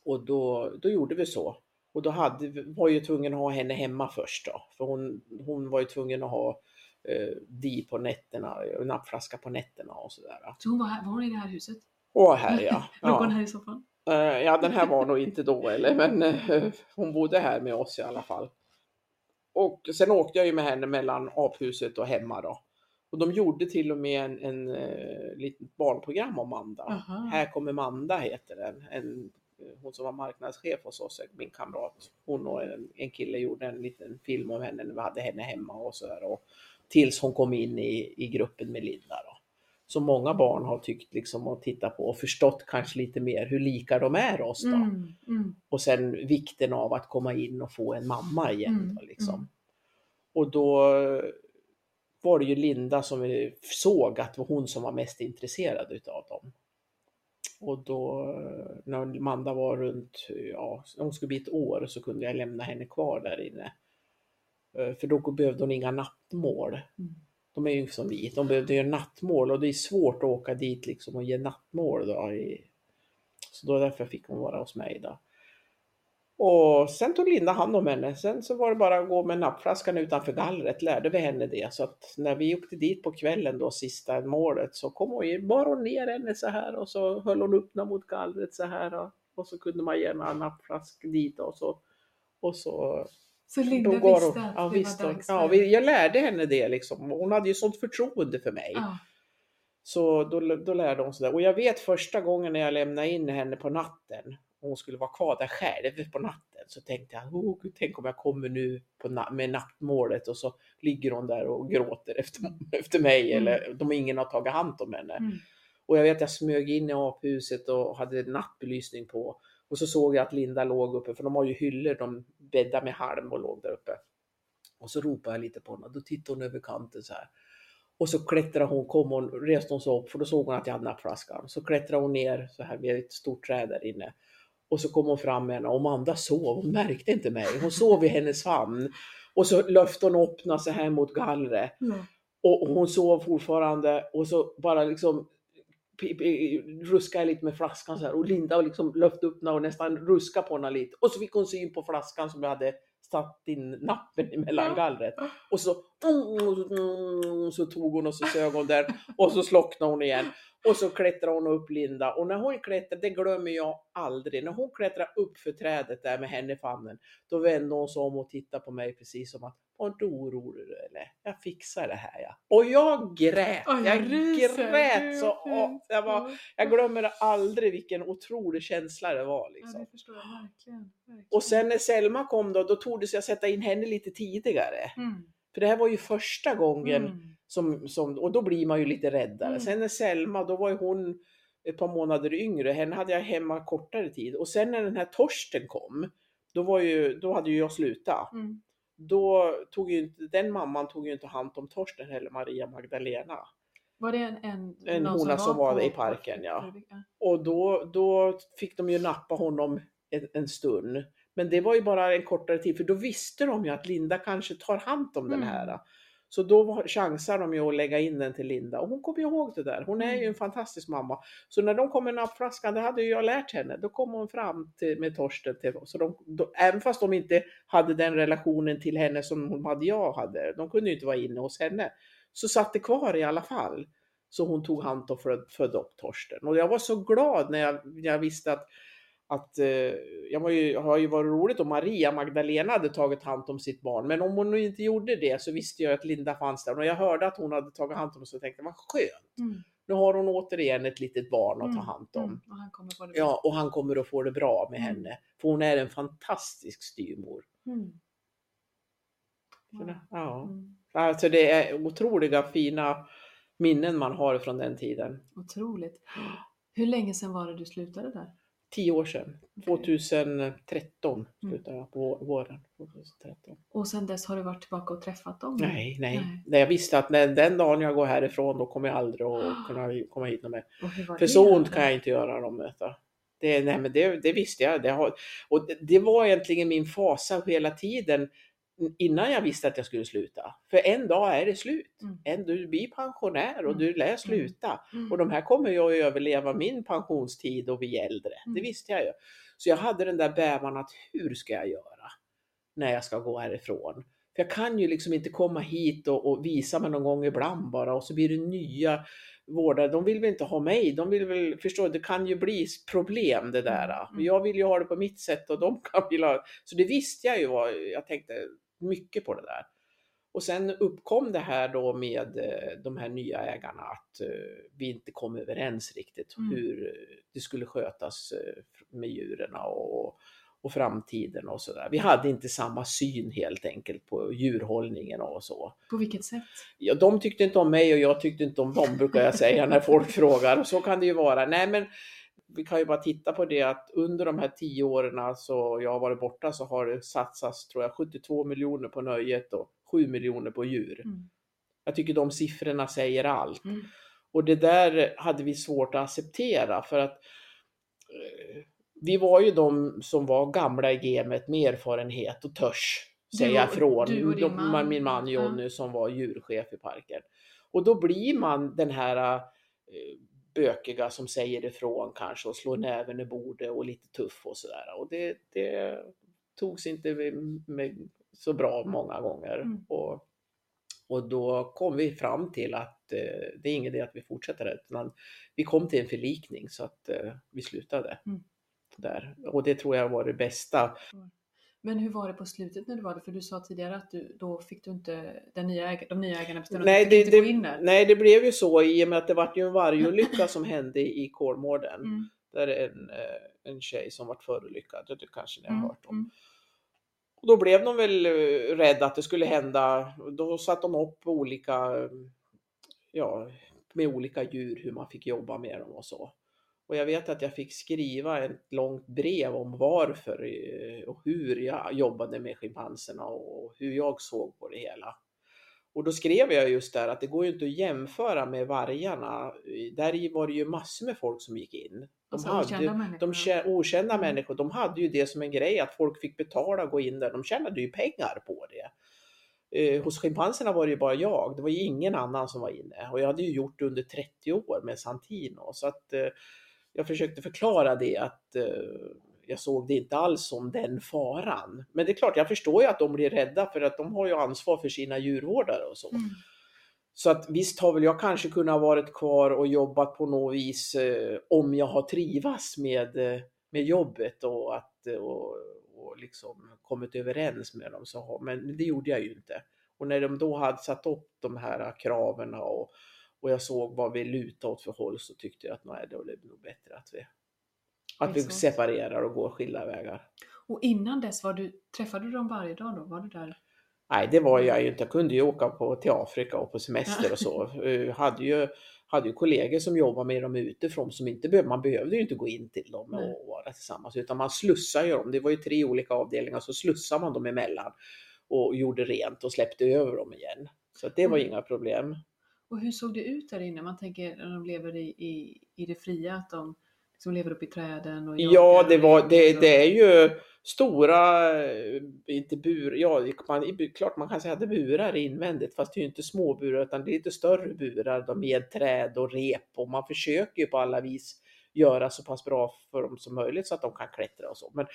Och då, då gjorde vi så. Och då hade, var ju tvungen att ha henne hemma först då. För hon, hon var ju tvungen att ha eh, di på nätterna, nappflaska på nätterna och sådär. Så hon var, här, var hon i det här huset? Och här ja. Låg hon Ja, här i soffan? Eh, ja den här var nog inte då eller men eh, hon bodde här med oss i alla fall. Och sen åkte jag ju med henne mellan aphuset och hemma då. Och de gjorde till och med en, en uh, litet barnprogram om Manda. Aha. Här kommer Manda heter den. En, eh, hon som var marknadschef hos oss, min kamrat. Hon och en, en kille gjorde en liten film om henne när vi hade henne hemma och sådär. Och Tills hon kom in i, i gruppen med Linda då. Så många barn har tyckt liksom att titta på och förstått kanske lite mer hur lika de är oss då. Mm, mm, Och sen vikten av att komma in och få en mamma igen. Mm, Då, liksom. mm. Och då var det ju Linda som vi såg att det var hon som var mest intresserad utav dem. Och då när Amanda var runt, ja, hon skulle bli ett år så kunde jag lämna henne kvar där inne. Eh, För då behövde hon inga nattmål. De är ju som vi, de behövde göra nattmål och det är svårt att åka dit liksom och ge nattmål då. I... Så då därför fick hon vara hos mig då. Och sen tog Linda hand om henne. Sen så var det bara att gå med nappflaskan utanför gallret, lärde vi henne det. Så att när vi åkte dit på kvällen då, sista målet, så kom hon bar hon ner henne så här och så höll hon upp henne mot gallret så här. Och, och så kunde man ge henne en nappflask dit och så. Och så så Linda då går visste att Ja, det visst var dags. Ja, vi, jag lärde henne det liksom. Hon hade ju sånt förtroende för mig. Ja. Så då, då lärde hon sig det. Och jag vet första gången när jag lämnade in henne på natten och hon skulle vara kvar där själv på natten så tänkte jag, oh, gud, tänk om jag kommer nu na- med nattmålet och så ligger hon där och gråter efter, efter mig Mm. eller de ingen har tagit hand om henne. Mm. Och jag vet jag smög in i aphuset och hade nattbelysning på. Och så såg jag att Linda låg uppe, för de har ju hyllor, de bäddade med halm och låg där uppe. Och så ropade jag lite på henne, då tittade hon över kanten så här. Och så klättrade hon, kom hon, reste hon sig upp för då såg hon att jag hade nappflaskan. Så klättrade hon ner så här vid ett stort träd där inne. Och så kom hon fram med henne och Amanda sov, hon märkte inte mig. Hon sov i hennes famn. Och så lyfte hon öppna så här mot gallret. Och hon sov fortfarande och så bara liksom ruskade jag lite med flaskan så här och Linda liksom lyfte upp och nästan ruskade på henne lite. Och så fick hon syn på flaskan som jag hade satt in nappen i mellangallret. Och så, så tog hon och så sög hon där och så slocknade hon igen. Och så klättrade hon upp Linda och när hon klättrade, det glömmer jag aldrig, när hon klättrade upp för trädet där med henne i famnen, då vände hon sig om och tittade på mig precis som att var inte orolig eller jag fixar det här ja. Och jag grät, oh, jag, jag ryser, grät så, åh, jag, var, jag glömmer aldrig vilken otrolig känsla det var. Liksom. Ja, det förstår jag verkligen, verkligen. Och sen när Selma kom då, då sig att sätta in henne lite tidigare. Mm. För det här var ju första gången mm. som, som, och då blir man ju lite räddare. Mm. Sen när Selma, då var ju hon ett par månader yngre, henne hade jag hemma kortare tid. Och sen när den här Torsten kom, då, var ju, då hade ju jag slutat. Mm då tog ju inte, den mamman tog ju inte hand om Torsten heller, Maria Magdalena. Var det en, en, en hona som var, var i parken, ja. Och då, då fick de ju nappa honom en, en, stund. Men det var ju bara en kortare tid, för då visste de ju att Linda kanske tar hand om mm. den här. Så då chansar de ju att lägga in den till Linda och hon kommer ihåg det där. Hon är ju mm. en fantastisk mamma. Så när de kom med nappflaskan, det hade ju jag lärt henne, då kom hon fram till, med Torsten till så de, då, Även fast de inte hade den relationen till henne som hon hade jag hade, de kunde ju inte vara inne hos henne, så satt det kvar i alla fall. Så hon tog hand om och födde upp Torsten. Och jag var så glad när jag, när jag visste att att eh, jag var ju, har ju varit roligt om Maria Magdalena hade tagit hand om sitt barn. Men om hon nu inte gjorde det så visste jag att Linda fanns där. Och jag hörde att hon hade tagit hand om det så tänkte jag vad skönt. Mm. Nu har hon återigen ett litet barn att ta mm, hand om. Mm. Och han kommer få det bra. Ja, och han kommer att få det bra med mm. henne. För hon är en fantastisk styrmor. Mm. Ja. ja. Mm. Alltså det är otroliga fina minnen man har från den tiden. Otroligt. Hur länge sedan var det du slutade där? Tio år sedan. 2013 slutade jag på våren. 2013. Och sen dess har du varit tillbaka och träffat dem? Nej, nej. nej. Jag visste att när, den dagen jag går härifrån då kommer jag aldrig att kunna komma hit mer. För så ont kan jag inte göra dem. Detta. Det, nej, men det, det visste jag. Det, har, och det, det var egentligen min fasa hela tiden innan jag visste att jag skulle sluta. För en dag är det slut. Mm. En, du blir pensionär och mm. du lär sluta. Mm. Och de här kommer ju att överleva min pensionstid och bli äldre. Det mm. visste jag ju. Så jag hade den där bävan att hur ska jag göra när jag ska gå härifrån? För jag kan ju liksom inte komma hit och, och visa mig någon gång ibland bara och så blir det nya vårdare, de vill väl inte ha mig, de vill väl förstå, det kan ju bli problem det där. Mm. Jag vill ju ha det på mitt sätt och de kan vilja ha Så det visste jag ju vad jag tänkte, mycket på det där. Och sen uppkom det här då med eh, de här nya ägarna att eh, vi inte kom överens riktigt mm. hur det skulle skötas eh, med djuren och, och framtiden och sådär. Vi hade inte samma syn helt enkelt på djurhållningen och så. På vilket sätt? Ja, de tyckte inte om mig och jag tyckte inte om dem brukar jag säga när folk frågar. Så kan det ju vara. Nej men vi kan ju bara titta på det att under de här tio åren så jag har varit borta så har det satsats tror jag 72 miljoner på nöjet och 7 miljoner på djur. Mm. Jag tycker de siffrorna säger allt. Mm. Och det där hade vi svårt att acceptera för att eh, vi var ju de som var gamla i gamet med erfarenhet och törs säga ifrån. Du och din man. Min man Jonny ja. som var djurchef i parken. Och då blir man den här eh, bökiga som säger ifrån kanske och slår näven i bordet och lite tuff och sådär. Och det, det togs inte med, så bra mm. många gånger. Mm. Och, och då kom vi fram till att eh, det är ingen idé att vi fortsätter utan vi kom till en förlikning så att eh, vi slutade mm. där. Och det tror jag var det bästa. Mm. Men hur var det på slutet när du var det? För du sa tidigare att du, då fick du inte, den nya äg, de nya ägarna bestämde nej, fick inte det, gå in där. Nej, det blev ju så i och med att det var ju en vargolycka som hände i Kolmården. Mm. Där en, eh, en tjej som vart förolyckad, det kanske ni har mm. hört om. Mm. Och då blev de väl eh, rädda att det skulle hända. Då satte de upp olika, ja, med olika djur hur man fick jobba med dem och så. Och jag vet att jag fick skriva ett långt brev om varför eh, och hur jag jobbade med schimpanserna och hur jag såg på det hela. Och då skrev jag just där att det går ju inte att jämföra med vargarna. Där var det ju massor med folk som gick in. De Alltså, hade, okända människor. de kä- okända Mm. människor, de hade ju det som en grej att folk fick betala och gå in där. De tjänade ju pengar på det. Eh, hos schimpanserna var det ju bara jag, det var ju ingen annan som var inne. Och jag hade ju gjort det under 30 år med Santino. Så att eh, jag försökte förklara det att eh, jag såg det inte alls som den faran. Men det är klart, jag förstår ju att de blir rädda för att de har ju ansvar för sina djurvårdare och så. Mm. Så att visst har väl jag kanske kunnat varit kvar och jobbat på något vis eh, om jag har trivas med, eh, med jobbet och, att, eh, och, och liksom kommit överens med dem. Så, men det gjorde jag ju inte. Och när de då hade satt upp de här kraven och, och jag såg vad vi lutade åt för håll så tyckte jag att nej, då är det nog bättre att vi, att vi separerar och går skilda vägar. Och innan dess, var du, träffade du dem varje dag då? Var du där? Nej, det var jag ju inte. Jag kunde ju åka på, till Afrika och på semester och så. Jag hade ju, hade ju kollegor som jobbade med dem utifrån som inte behövde, man behövde ju inte gå in till dem Nej. och vara tillsammans utan man slussade ju dem. Det var ju tre olika avdelningar så slussade man dem emellan och gjorde rent och släppte över dem igen. Så det var Mm. inga problem. Och hur såg det ut där inne? Man tänker när de lever i, i, i det fria, att de liksom lever upp i träden och Ja, det, var, det, det är ju stora, eh, inte bur, ja man, klart man kan säga att det är burar invändigt fast det är ju inte små burar utan det är lite större burar med träd och rep och man försöker ju på alla vis göra så pass bra för dem som möjligt så att de kan klättra och så. Men,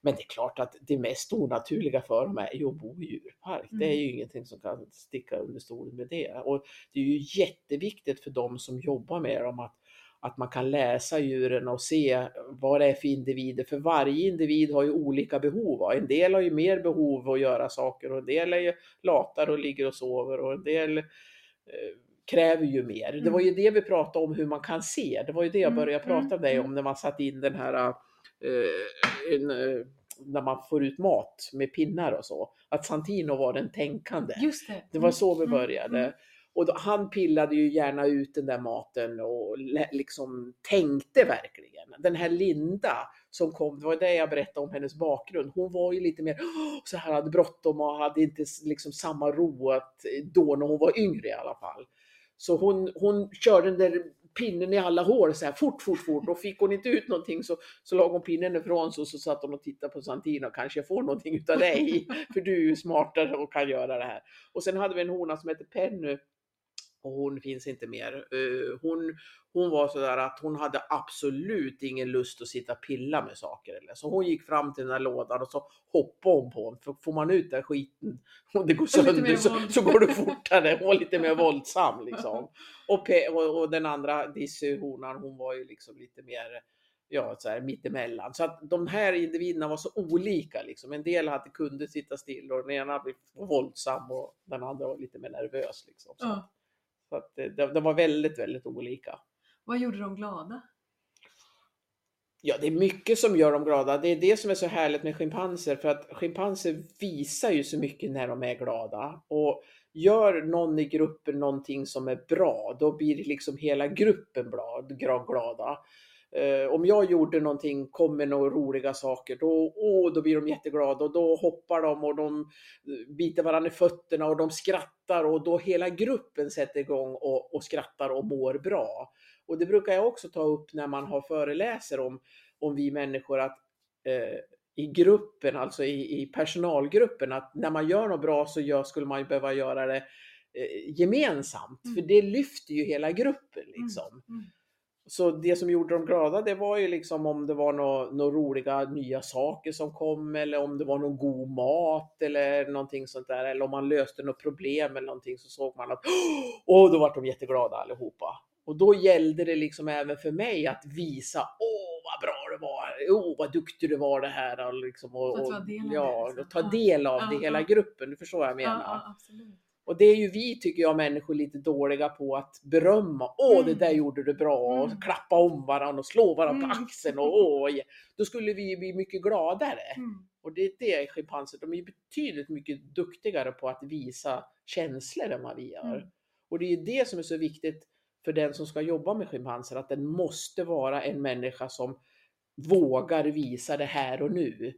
men det är klart att det mest onaturliga för dem är ju att bo i djurpark. Det är Mm. ju ingenting som kan sticka under stolen med det. Och det är ju jätteviktigt för de som jobbar med dem att att man kan läsa djuren och se vad det är för individer. För varje individ har ju olika behov. va. En del har ju mer behov av att göra saker och en del är ju latare och ligger och sover och en del eh, kräver ju mer. Det var ju det vi pratade om hur man kan se. Det var ju det jag Mm, började prata mm, med dig mm. om när man satte in den här eh, en, eh, när man får ut mat med pinnar och så. Att Santino var den tänkande. Just det! Det var så vi Mm, började. mm. Och då, han pillade ju gärna ut den där maten och liksom tänkte verkligen. Den här Linda som kom, det var det jag berättade om hennes bakgrund. Hon var ju lite mer så här hade bråttom och hade inte liksom samma ro att, då när hon var yngre i alla fall. Så hon, hon körde den där pinnen i alla hår så här fort, fort, fort och fick hon inte ut någonting så, så lade hon pinnen ifrån sig och så satt hon och tittade på Santino. Kanske jag får någonting utav dig, för du är ju smartare och kan göra det här. Och sen hade vi en hona som hette Penny och hon finns inte mer. Eh, Hon, hon var sådär att hon hade absolut ingen lust att sitta och pilla med saker. Eller. Så hon gick fram till den där lådan och så hoppade hon på den. För får man ut den skiten och det går sönder så, så går det fortare. Hon var lite mer våldsam liksom. Och, och, och den andra Dizzy-honan hon var ju liksom lite mer ja, så här, mittemellan. Så att de här individerna var så olika. Liksom. En del hade, kunde sitta still och den ena blev våldsam och den andra var lite mer nervös. Liksom. Så, Ja. Så att det, de var väldigt, väldigt olika. Vad gjorde de glada? Ja, det är mycket som gör dem glada. Det är det som är så härligt med schimpanser, för att schimpanser visar ju så mycket när de är glada. Och gör någon i gruppen någonting som är bra, då blir liksom hela gruppen glada. Eh, om jag gjorde någonting, kom med några roliga saker, då, åh, då blir de jätteglada och då hoppar de och de eh, biter varandra i fötterna och de skrattar och då hela gruppen sätter igång och, och skrattar och mår bra. Och det brukar jag också ta upp när man har föreläser om, om vi människor att eh, i gruppen, alltså i, i personalgruppen, att när man gör något bra så gör, skulle man ju behöva göra det eh, gemensamt. Mm. För det lyfter ju hela gruppen liksom. Mm. Så det som gjorde dem glada det var ju liksom om det var några nå roliga nya saker som kom eller om det var någon god mat eller någonting sånt där. Eller om man löste något problem eller någonting så såg man att åh, då var de jätteglada allihopa. Och då gällde det liksom även för mig att visa åh vad bra det var, åh vad duktig du var det här. Och liksom, och, och, ja, det, liksom. och ta del av Ja, det hela ja. gruppen, du förstår vad jag menar. Ja, absolut. Och det är ju vi, tycker jag, människor lite dåliga på att berömma. Åh, det Mm. där gjorde du bra. Och Mm. klappa om varandra och slå varandra på Mm. axeln. Och, åh, ja. Då skulle vi bli mycket gladare. Mm. Och det är det schimpanser, de är betydligt mycket duktigare på att visa känslor än vad vi gör. Mm. Och det är det som är så viktigt för den som ska jobba med schimpanser, att den måste vara en människa som vågar visa det här och nu.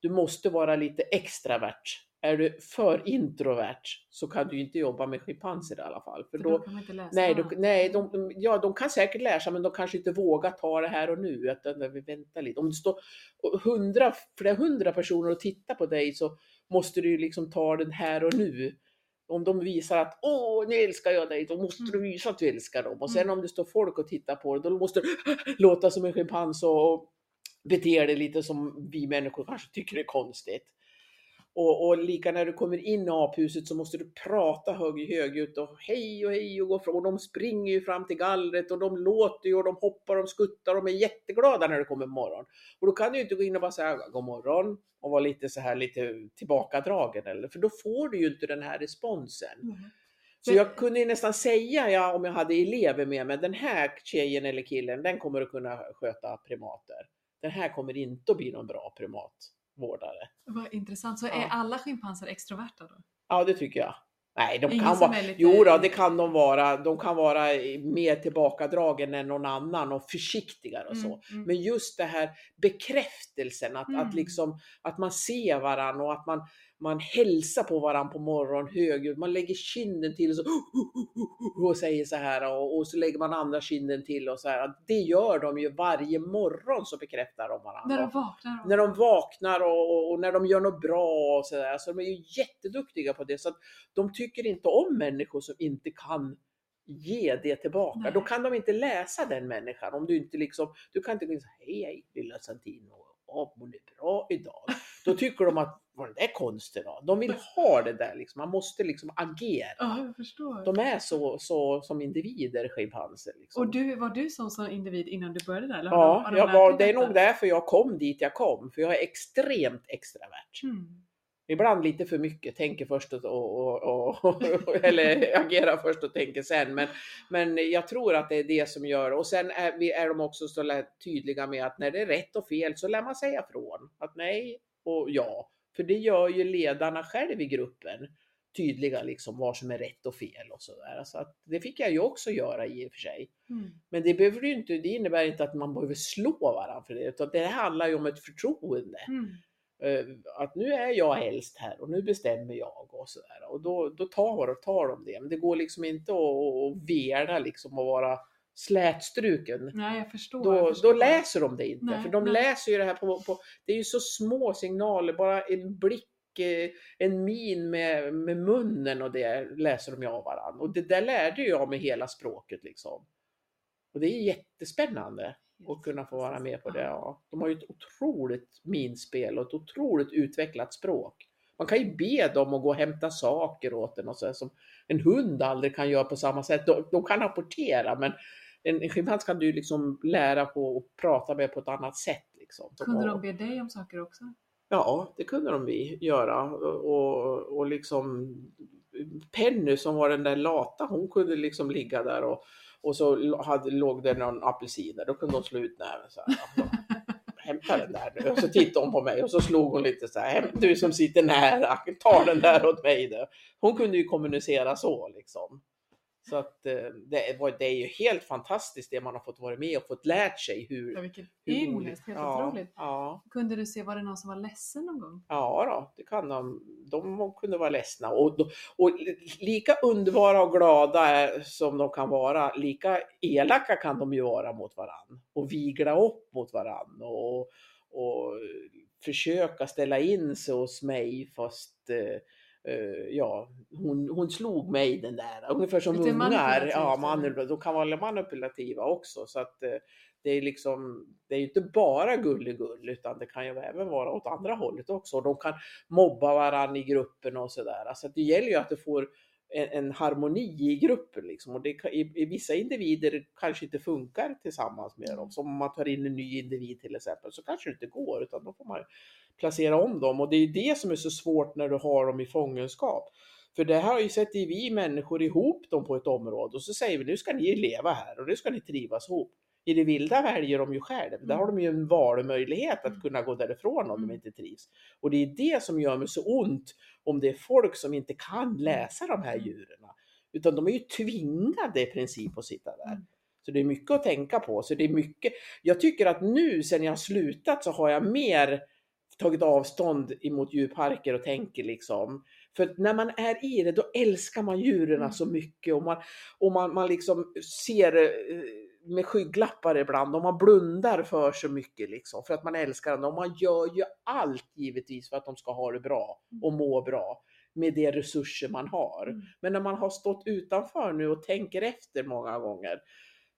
Du måste vara lite extravert är du för introvert så kan du inte jobba med schimpanser i alla fall. För För då, kan inte läsa. nej, då, nej de, de, ja, de kan säkert läsa men de kanske inte vågar ta det här och nu. Utan vi väntar lite. Om det står hundra, flera hundra personer och tittar på dig så måste du liksom ta den här och nu. Om de visar att åh, nu älskar jag dig, då måste du visa att du älskar dem. Och sen Mm. om det står folk och tittar på det, då måste du låta som en schimpans och bete dig lite som vi människor kanske tycker är konstigt. Och, och lika när du kommer in i aphuset så måste du prata hög, högljutt och hej och hej och gå fram. Och de springer ju fram till gallret och de låter ju och de hoppar och skuttar och de är jätteglada när det kommer morgon. Och då kan du ju inte gå in och bara säga god morgon och vara lite så här lite tillbakadragen eller för då får du ju inte den här responsen. Mm. Så jag kunde ju nästan säga ja, om jag hade elever med mig, den här tjejen eller killen, den kommer att kunna sköta primater. Den här kommer inte att bli någon bra primatvårdare. Vad intressant. Så är alla schimpanser extroverta då? Ja, det tycker jag. Nej, de Ingen kan vara... lite- Jo då, det kan de vara. De kan vara mer tillbakadragen än någon annan och försiktigare och så. Mm, mm. Men just det här bekräftelsen, att, Mm. att, liksom, att man ser varandra och att man, man hälsar på varandra på morgonen högljutt. Man lägger kinden till och, så, och säger så här och, och så lägger man andra kinden till och så här. Det gör de ju varje morgon så bekräftar de varandra. När de vaknar? när de vaknar och, och, när de gör något bra och sådär. Så de är ju jätteduktiga på det. Så att de tycker inte om människor som inte kan ge det tillbaka. Nej. Då kan de inte läsa den människan. Om du inte liksom, du kan inte gå in och säga hej hej lilla Santino, ja, mår ni bra idag? Då tycker de att vad det där konstigt då? De vill ha det där liksom. Man måste liksom agera. Ja, jag förstår. De är så, så som individer, schimpanser. Liksom. Och du, var du sån som individ innan du började där? Eller har Ja, de- har de var, det är nog därför jag kom dit jag kom. För jag är extremt extravert. Mm. Ibland lite för mycket, tänker först och, och, och, och eller agerar först och tänker sen. Men, men jag tror att det är det som gör och sen är, vi, är de också så tydliga med att när det är rätt och fel så lär man säga från. Att nej och ja. För det gör ju ledarna själv i gruppen tydliga liksom vad som är rätt och fel och sådär. Så att det fick jag ju också göra i och för sig. Mm. Men det, behöver ju inte, det innebär inte att man behöver slå varandra för det, utan det handlar ju om ett förtroende. Mm. Eh, att nu är jag äldst här och nu bestämmer jag och sådär. Och då, då tar, och tar de det. Men det går liksom inte att, att, att vela liksom och vara slätstruken. Nej, jag förstår. jag Då, förstår. då läser de det inte. Nej, för de nej. läser ju det här på, på, det är ju så små signaler, bara en blick, eh, en min med, med munnen och det läser de ju av varandra. Och det där lärde jag med hela språket liksom. Och det är jättespännande att kunna få vara med på det. Ja. De har ju ett otroligt minspel och ett otroligt utvecklat språk. Man kan ju be dem att gå och hämta saker åt en och så som en hund aldrig kan göra på samma sätt. De, de kan rapportera men en, en schimpans kan du liksom lära på och prata med på ett annat sätt. Liksom. Kunde de be dig om saker också? Ja, det kunde de vi göra. Och, och liksom Penny som var den där lata, hon kunde liksom ligga där och, och så hade, låg det någon apelsin där. Då kunde hon slå ut näven så här. Hämta den där nu. Och så tittade hon på mig och så slog hon lite så här. "Häm- Du som sitter nära, ta den där åt mig. Då. Hon kunde ju kommunicera så liksom. Så att eh, det, var, det är ju helt fantastiskt det man har fått vara med och fått lärt sig hur... Ja, vilken hur ynnest, helt ja, otroligt. Ja, Kunde du se, var det någon som var ledsen någon gång? Ja, då, det kan de. De kunde vara ledsna. Och, och lika underbara och glada som de kan vara, lika elaka kan de ju vara mot varann. Och vigla upp mot varann. Och, och försöka ställa in sig hos mig fast eh, ja, hon, hon slog mig den där. Ungefär som Lite ungar. Ja, manipulativt. De kan vara manipulativa också. Så att eh, det är liksom, det är ju inte bara gulligull utan det kan ju även vara åt andra hållet också. De kan mobba varandra i gruppen och sådär. Så att det gäller ju att du får en, en harmoni i gruppen liksom. Och det, i, i vissa individer kanske inte funkar tillsammans med dem. Som om man tar in en ny individ till exempel så kanske det inte går utan då får man placera om dem. Och det är det som är så svårt när du har dem i fångenskap. För det här har ju sätter ju vi människor ihop dem på ett område och så säger vi nu ska ni leva här och nu ska ni trivas ihop. I det vilda väljer de ju själv. Där har de ju en valmöjlighet att kunna gå därifrån om de Mm. inte trivs. Och det är det som gör mig så ont om det är folk som inte kan läsa de här djuren. Utan de är ju tvingade i princip att sitta där. Mm. Så det är mycket att tänka på. Så det är mycket. Jag tycker att nu sen jag har slutat så har jag mer tagit avstånd emot djurparker och tänker liksom. För när man är i det, då älskar man djuren Mm. så mycket och man, och man, man liksom ser eh, med skygglappar ibland och man blundar för så mycket liksom för att man älskar dem. Och man gör ju allt givetvis för att de ska ha det bra och må bra med de resurser man har. Mm. Men när man har stått utanför nu och tänker efter många gånger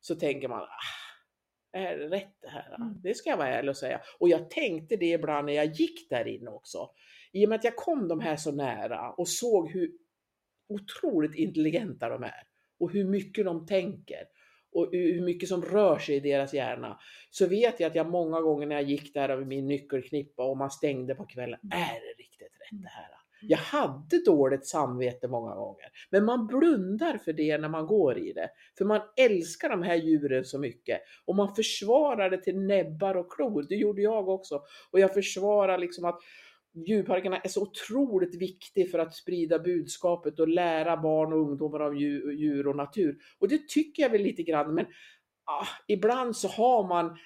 så tänker man, ah, är det rätt det här? Mm. Det ska jag vara ärlig och säga. Och jag tänkte det ibland när jag gick där inne också. I och med att jag kom de här så nära och såg hur otroligt intelligenta de är och hur mycket de tänker och hur mycket som rör sig i deras hjärna. Så vet jag att jag många gånger när jag gick där över min nyckelknippa och man stängde på kvällen, Mm. är det riktigt rätt det här? Jag hade dåligt samvete många gånger, men man blundar för det när man går i det. För man älskar de här djuren så mycket och man försvarar det till näbbar och klor. Det gjorde jag också. Och jag försvarar liksom att djurparkerna är så otroligt viktig för att sprida budskapet och lära barn och ungdomar om djur, och natur. Och det tycker jag väl lite grann, men ah, ibland så har man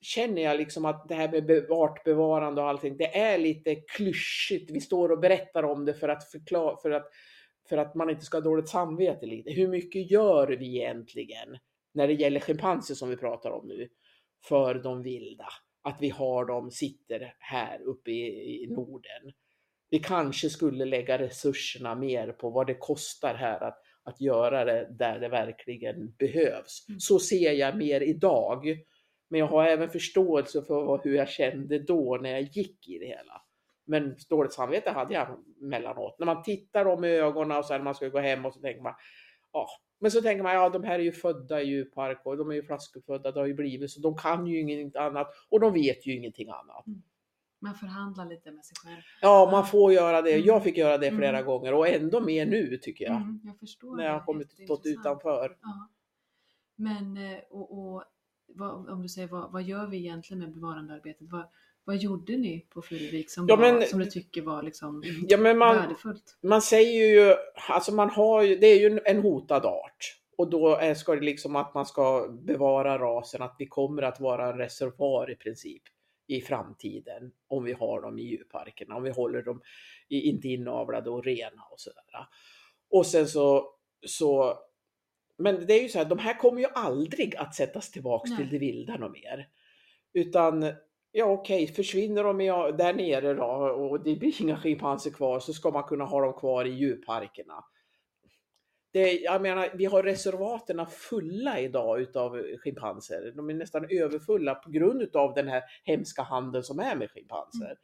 känner jag liksom att det här med artbevarande och allting, det är lite klyschigt. Vi står och berättar om det för att förklara, för att, för att man inte ska ha dåligt samvete lite. Hur mycket gör vi egentligen när det gäller schimpanser som vi pratar om nu för de vilda? Att vi har dem, sitter här uppe i, i Norden. Vi kanske skulle lägga resurserna mer på vad det kostar här att, att göra det där det verkligen behövs. Mm. Så ser jag mer idag. Men jag har även förståelse för hur jag kände då när jag gick i det hela. Men dåligt samvete hade jag mellanåt. När man tittar dem i ögonen och sen när man ska gå hem och så tänker man, ja. Men så tänker man, ja de här är ju födda i djurpark och de är ju flaskuppfödda, det har ju blivit så. De kan ju ingenting annat och de vet ju ingenting annat. Man förhandlar lite med sig själv. Ja, man får göra det. Mm. Jag fick göra det flera Mm. gånger och ändå mer nu tycker jag. Mm, jag förstår. När jag har kommit stått utanför. Ja. Men eh, och, och, vad, om du säger vad, vad gör vi egentligen med bevarandearbetet? Vad, vad gjorde ni på Furuvik som, Ja, var, men- som du tycker var liksom Ja, men man, värdefullt? man säger ju, alltså man har ju, det är ju en hotad art. Och då är, ska det liksom att man ska bevara rasen, att vi kommer att vara en reservoar i princip i framtiden om vi har dem i djurparkerna, om vi håller dem i, inte inavlade och rena och sådär. Och sen så, så, men det är ju så här, de här kommer ju aldrig att sättas tillbaks Nej. till det vilda något mer. Utan, ja okej, försvinner de där nere då och det blir inga schimpanser kvar så ska man kunna ha dem kvar i djurparkerna. Det, jag menar, vi har reservaterna fulla idag utav schimpanser. De är nästan överfulla på grund utav den här hemska handeln som är med schimpanser.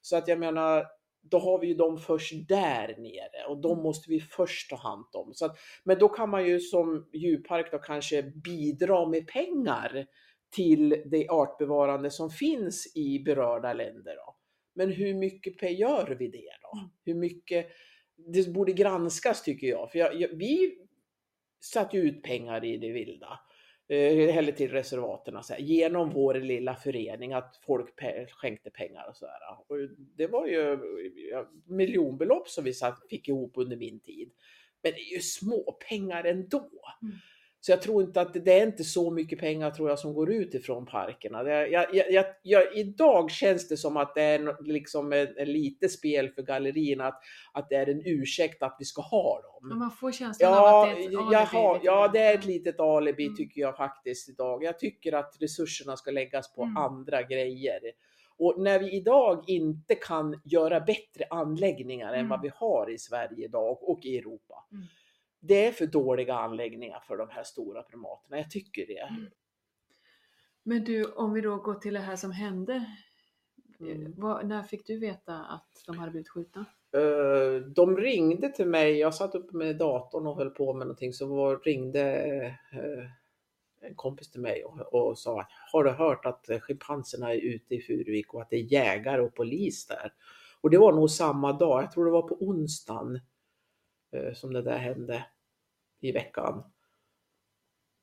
Så att jag menar, då har vi ju dem först där nere och de måste vi först ta hand om. Så att, men då kan man ju som djurpark då kanske bidra med pengar till det artbevarande som finns i berörda länder. Då. Men hur mycket gör vi det då? Mm. Hur mycket? Det borde granskas tycker jag. För jag, jag, vi satte ut pengar i det vilda. Eh, eller till reservaterna så här, genom vår lilla förening att folk pe- skänkte pengar och sådär. Och det var ju miljonbelopp som vi satt, fick ihop under min tid. Men det är ju små pengar ändå. Mm. Så jag tror inte att det, är inte så mycket pengar tror jag som går ut ifrån parkerna. Det, jag, jag, jag, idag känns det som att det är liksom ett, ett lite spel för gallerierna att, att det är en ursäkt att vi ska ha dem. Men man får känslan av Ja, att det är ett alibi lite ja, det är ett litet alibi Mm. tycker jag faktiskt idag. Jag tycker att resurserna ska läggas på Mm. andra grejer. Och när vi idag inte kan göra bättre anläggningar än Mm. vad vi har i Sverige idag och i Europa. Mm. Det är för dåliga anläggningar för de här stora primaterna. Jag tycker det. Mm. Men du, om vi då går till det här som hände. Mm. Eh, Vad, när fick du veta att de hade blivit skjutna? Eh, De ringde till mig, jag satt uppe med datorn och höll på med någonting, så var, ringde eh, en kompis till mig och, och sa att har du hört att schimpanserna är ute i Furuvik och att det är jägare och polis där? Och det var nog samma dag, jag tror det var på onsdagen som det där hände i veckan.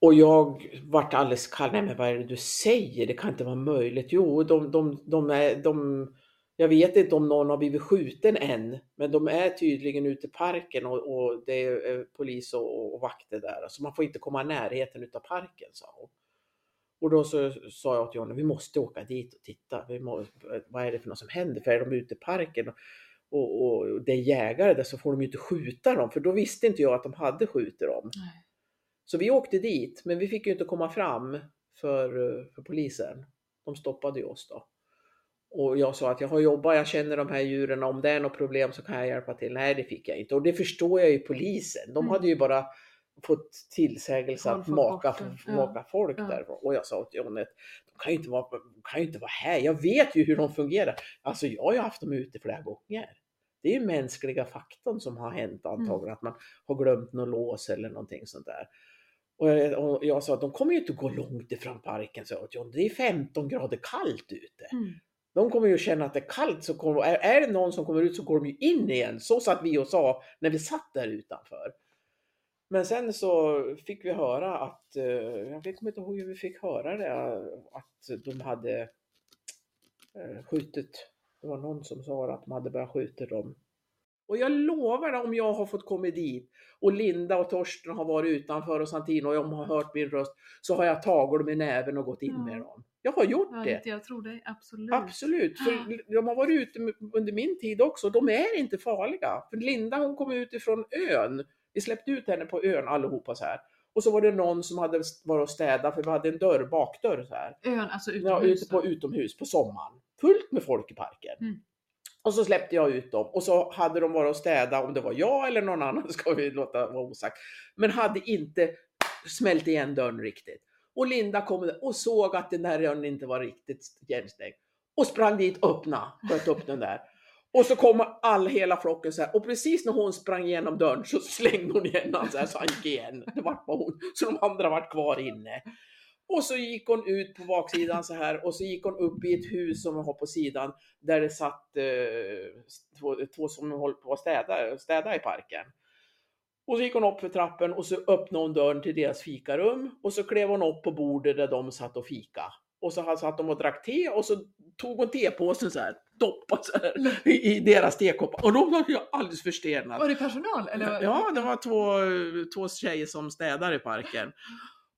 Och jag vart alldeles kall. Nej men vad är det du säger? Det kan inte vara möjligt. Jo, de, de, de är, de, jag vet inte om någon har blivit skjuten än, men de är tydligen ute i parken och, och det är eh, polis och, och vakter där. Så man får inte komma i närheten utav parken, sa hon. Och då så sa jag till honom, vi måste åka dit och titta. Vi må, vad är det för något som händer? För är de ute i parken och, och, det är jägare där så får de ju inte skjuta dem. För då visste inte jag att de hade skjutit dem. Nej. Så vi åkte dit, men vi fick ju inte komma fram för, för polisen. De stoppade ju oss då. Och jag sa att jag har jobbat, jag känner de här djuren, om det är något problem så kan jag hjälpa till. Nej, det fick jag inte. Och det förstår jag ju polisen. De Mm. hade ju bara fått tillsägelse att maka, det. Ja. maka folk Ja. där. Och jag sa John att de kan ju, inte vara, de kan ju inte vara här. Jag vet ju hur de fungerar. Alltså jag har ju haft dem ute flera gånger. Det är ju mänskliga faktorn som har hänt antagligen, att man har glömt något lås eller någonting sånt där. Och jag, och jag sa att de kommer ju inte gå långt ifrån parken, så John. Det är 15 grader kallt ute. Mm. De kommer ju känna att det är kallt, så kommer, är, är det någon som kommer ut så går de ju in igen. Så satt vi och sa när vi satt där utanför. Men sen så fick vi höra att, eh, jag kommer inte ihåg hur vi fick höra det, att de hade eh, skjutit, det var någon som sa att de hade börjat skjuta dem. Och jag lovar om jag har fått komma dit och Linda och Torsten har varit utanför och Santino och de har hört min röst så har jag tagit dem i näven och gått in Ja. med dem. Jag har gjort Ja, det. det. Jag tror dig, absolut. Absolut, för de har varit ute under min tid också. De är inte farliga. För Linda hon kom ut ifrån ön. Vi släppte ut henne på ön allihopa så här. Och så var det någon som hade varit och städat för vi hade en dörr, bakdörr så här. Ön, alltså Ja, utomhus. ute på utomhus på sommaren. Fullt med folk i parken. Mm. Och så släppte jag ut dem och så hade de varit och städat, om det var jag eller någon annan ska vi låta vara osagt. Men hade inte smält igen dörren riktigt. Och Linda kom och såg att den där dörren inte var riktigt igenstängd. Och sprang dit och öppna, sköt upp den där. Och så kom all hela flocken så här. Och precis när hon sprang igenom dörren så slängde hon igen den så här så han gick igen. Det var bara hon. Så de andra var kvar inne. Och så gick hon ut på baksidan så här och så gick hon upp i ett hus som var på sidan där det satt eh, två, två som höll på att städa, städa i parken. Och så gick hon upp för trappen och så öppnade hon dörren till deras fikarum och så klev hon upp på bordet där de satt och fika. Och så satt de och drack te och så tog hon tepåsen så här, doppade så här i, deras tekoppar. Och de var ju alldeles förstenade. Var det personal? Eller? Ja, det var två, två tjejer som städar i parken.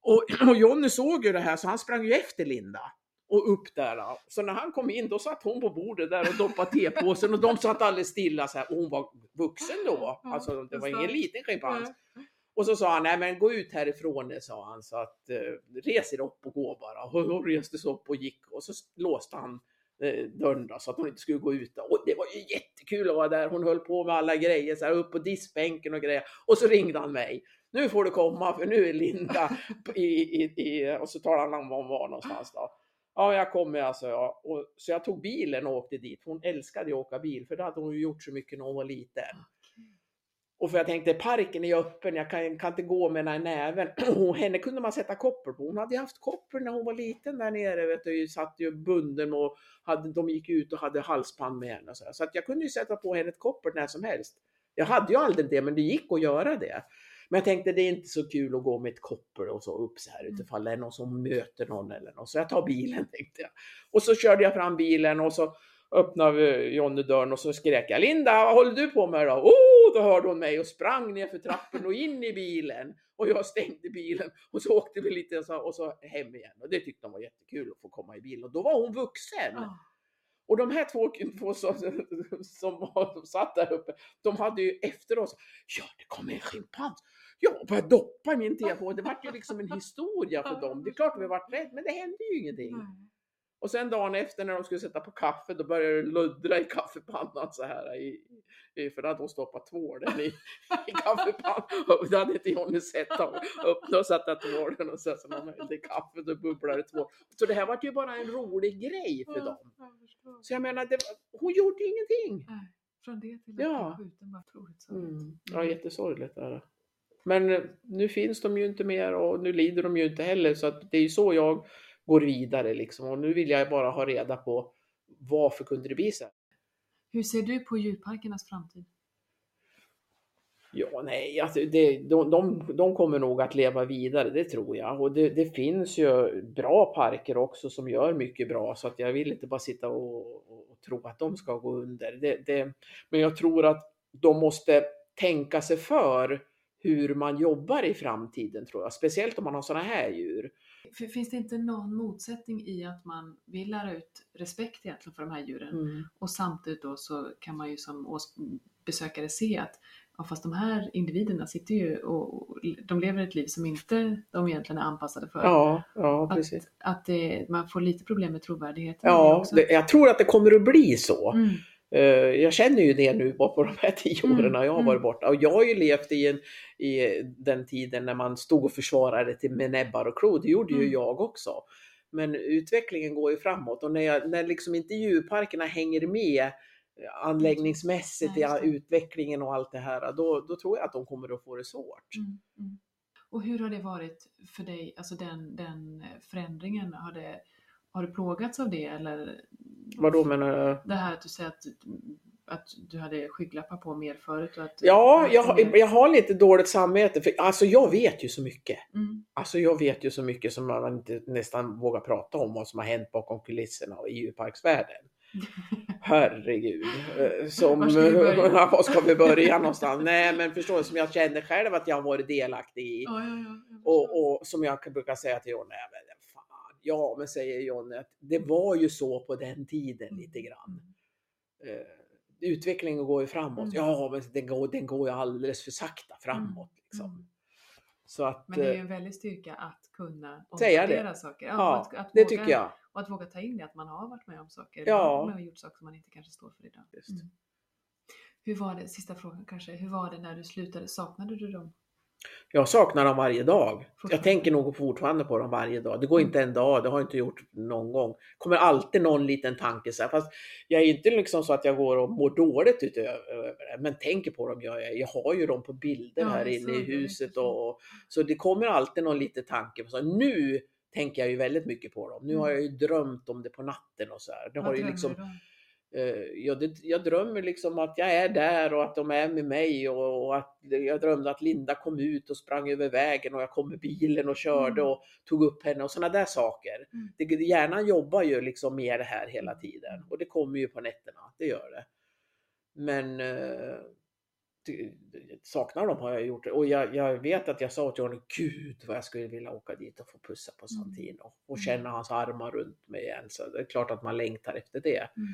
Och, och Jonny såg ju det här så han sprang ju efter Linda och upp där. Så när han kom in då satt hon på bordet där och doppade tepåsen och de satt alldeles stilla så här. Och hon var vuxen då. Alltså det var ingen liten schimpans. Och så sa han, nej men gå ut härifrån det, sa han. Så att eh, res er upp och gå bara. Och hon reste sig upp och gick och så låste han dörren då, så att hon inte skulle gå ut. Och det var ju jättekul att vara där. Hon höll på med alla grejer, så här, upp på diskbänken och grejer. Och så ringde han mig. Nu får du komma för nu är Linda i, i, i och så talade han om var hon var någonstans då. Ja, jag kommer alltså. Ja. Och, så jag tog bilen och åkte dit. Hon älskade ju att åka bil, för det hade hon ju gjort så mycket när hon var liten. Och för jag tänkte, parken är ju öppen, jag kan, kan inte gå med den här näven. Henne kunde man sätta koppel på. Hon hade ju haft koppel när hon var liten där nere, vet du, satt ju bunden och hade, de gick ut och hade halsband med henne. och Så, så att jag kunde ju sätta på henne ett koppel när som helst. Jag hade ju aldrig det, men det gick att göra det. Men jag tänkte det är inte så kul att gå med ett koppel och så upp så här utifall det är någon som möter någon eller något. Så jag tar bilen tänkte jag. Och så körde jag fram bilen och så öppnade Jonny dörren och så skrek jag Linda, vad håller du på med då? Oh, då hörde hon mig och sprang ner för trappen och in i bilen. Och jag stängde bilen och så åkte vi lite och så, och så hem igen. Och det tyckte de var jättekul att få komma i bilen. Och då var hon vuxen. Ja. Och de här två, två som, som, som satt där uppe, de hade ju efter oss, ja det kommer en schimpans. Jag började doppa i min telefon. Det var ju liksom en historia för dem. Det är klart vi varit rädda, men det hände ju ingenting. Nej. Och sen dagen efter när de skulle sätta på kaffe, då började det luddra i kaffepannan så här. I, i, för då hade hon stoppat tvålen i, i kaffepannan. Och det hade inte Johnny sett. Hon öppnade och satte tvålen och sen så man hällde kaffe då bubblade det två. Så det här var ju bara en rolig grej för dem. Jag. Så jag menar, det hon gjorde ingenting. Nej, från det till att Ja. bli skjuten var otroligt sorgligt. Mm. Ja, jättesorgligt är det. Men eh, nu finns de ju inte mer och nu lider de ju inte heller så att det är ju så jag går vidare liksom. Och nu vill jag bara ha reda på varför kunde det bli så här? Hur ser du på djurparkernas framtid? Ja, nej, alltså det, de, de, de kommer nog att leva vidare, det tror jag. Och det, det finns ju bra parker också som gör mycket bra, så att jag vill inte bara sitta och, och, tro att de ska gå under. Det, det, men jag tror att de måste tänka sig för hur man jobbar i framtiden tror jag. Speciellt om man har sådana här djur. Finns det inte någon motsättning i att man vill lära ut respekt egentligen för de här djuren Mm. och samtidigt då så kan man ju som besökare se att ja, fast de här individerna sitter ju och och de lever ett liv som inte de egentligen är anpassade för. Ja, ja precis. att att det, man får lite problem med trovärdigheten. Ja, det, jag tror att det kommer att bli så. Mm. Eh, Jag känner ju det nu bara på de här tio Mm, åren jag har mm. varit borta. Och jag har ju levt i, en, i den tiden när man stod och försvarade till med näbbar och klor. Det gjorde ju Mm. jag också. Men utvecklingen går ju framåt och när, jag, när liksom inte djurparkerna hänger med eh, anläggningsmässigt i utvecklingen och allt det här, då, då tror jag att de kommer att få det svårt. Mm, mm. Och hur har det varit för dig, alltså den, den förändringen? Har, det, har du plågats av det eller? Vadå menar du? Det här att du säger att, att du hade skygglappar på mer förut och att... Ja, jag, jag har lite dåligt samvete. För, alltså jag vet ju så mycket. Mm, Alltså jag vet ju så mycket som man inte nästan vågar prata om vad som har hänt bakom kulisserna och i djurparksvärlden. Herregud. Eh, Som, Var ska var ska vi börja någonstans? Nej men förstår du, som jag känner själv att jag har varit delaktig i. ja, ja, ja. Och, och som jag brukar säga till Jonny, "Nej, men fan, ja men säger Jonny att det var ju så på den tiden lite grann. Mm. Eh, utvecklingen går ju framåt. Mm. Ja men den går, den går ju alldeles för sakta framåt. Liksom. Mm. Så att, Men det är ju eh, en väldig styrka att kunna omvärdera saker. Ja, ja, att, att det våga, tycker jag. Och att våga ta in det, att man har varit med om saker. Ja. Man har gjort saker som man inte kanske står för idag. Just. Mm. Hur var det, sista frågan kanske, hur var det när du slutade? Saknade du dem? Jag saknar dem varje dag. Jag tänker nog fortfarande på dem varje dag. Det går inte en dag, det har jag inte gjort någon gång. kommer alltid någon liten tanke så här. Fast jag är inte liksom så att jag går och mår dåligt utöver det. Men tänker på dem gör jag. Jag har ju dem på bilder Ja, här inne i huset. Och, så det kommer alltid någon liten tanke. Så nu tänker jag ju väldigt mycket på dem. Nu har jag ju drömt om det på natten och så här. Det Vad har ju liksom, du om? Eh, jag, det, jag drömmer liksom att jag är där och att de är med mig och, och att jag drömde att Linda kom ut och sprang över vägen och jag kom med bilen och körde Mm. och tog upp henne och sådana där saker. Mm. Det, hjärnan jobbar ju liksom med det här hela tiden och det kommer ju på nätterna, det gör det. Men eh, det- det- saknar dem har jag gjort och jag, jag vet att jag sa till honom, gud vad jag skulle vilja åka dit och få pussa på Mm. Santino och Mm. känna hans armar runt mig igen. Så det är klart att man längtar efter det. Mm.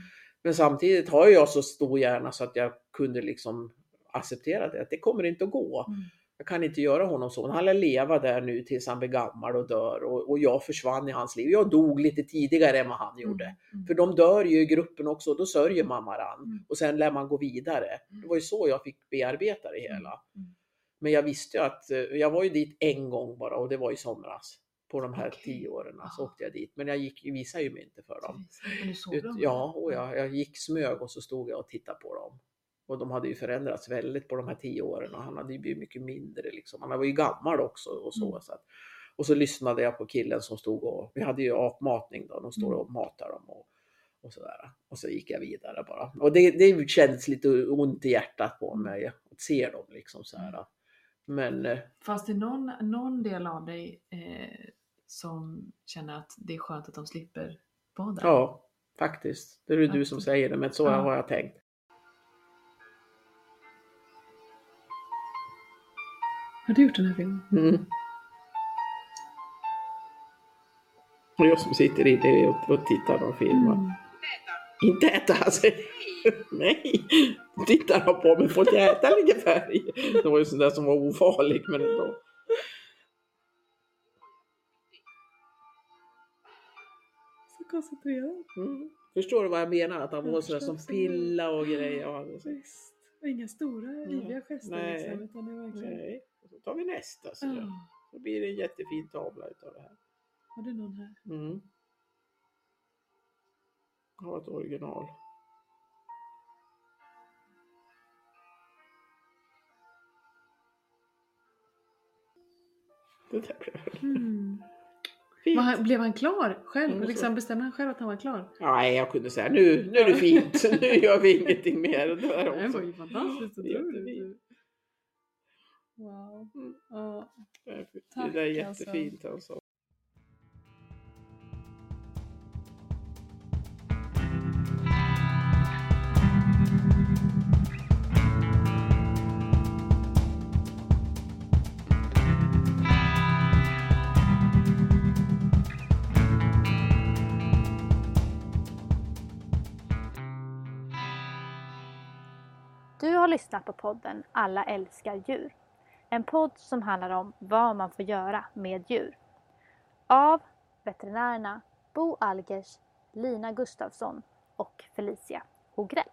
Men samtidigt har jag så stor hjärna så att jag kunde liksom acceptera det. Att det kommer inte att gå. Mm. Jag kan inte göra honom så. Han lär leva där nu tills han blir gammal och dör. Och, och jag försvann i hans liv. Jag dog lite tidigare än vad han gjorde. Mm. För de dör ju i gruppen också och då sörjer man varann. Mm. Och sen lär man gå vidare. Mm. Det var ju så jag fick bearbeta det hela. Mm. Men jag visste ju att, eh, jag var ju dit en gång bara och det var i somras. På de här Okej. tio åren så åkte jag dit. Men jag gick, visade ju mig inte för dem. Men du såg Ut, dem? ja, och jag, jag gick smög och så stod jag och tittade på dem. Och de hade ju förändrats väldigt på de här tio åren och han hade ju blivit mycket mindre. Liksom. Han var ju gammal också och så. Mm. så att, och så lyssnade jag på killen som stod och, vi hade ju apmatning då, de står Mm. och matar dem och, och sådär. Och så gick jag vidare bara. Och det, det kändes lite ont i hjärtat på Mm. mig att se dem liksom så här. Men eh, Fanns det någon, någon del av dig eh, som känner att det är skönt att de slipper vara där? ja, faktiskt. Det är det du som säger det, men så Ja. har jag tänkt. Har du gjort den här filmen? Mm. Och jag som sitter inne och, och tittar och filmar. Mm. Inte äta alltså. Nej, tittar han på mig. Får inte äta lite färg? Det var ju sån där som var ofarlig men ändå. Så koncentrerat. Mm. Förstår du vad jag menar? Att han var sådär som pilla och grejer. Han- Visst. Och inga stora yviga gester Nej. liksom, utan det verkligen... Nej. Och så tar vi nästa. Så, Ja. så blir det en jättefin tavla utav det här. Har du någon här? Mm. Jag har ett original. Det där blev Mm. Var han, blev han klar själv? Mm, liksom, bestämde han själv att han var klar? Nej, jag kunde säga nu, nu är det fint. Nu gör vi ingenting mer. Det där Det var också. ju fantastiskt otroligt. Wow. Mm. Ja. Det är- Det är alltså. jättefint alltså. Du har lyssnat på podden Alla älskar djur. En podd som handlar om vad man får göra med djur. Av veterinärerna Bo Algers, Lina Gustafsson och Felicia Hogrell.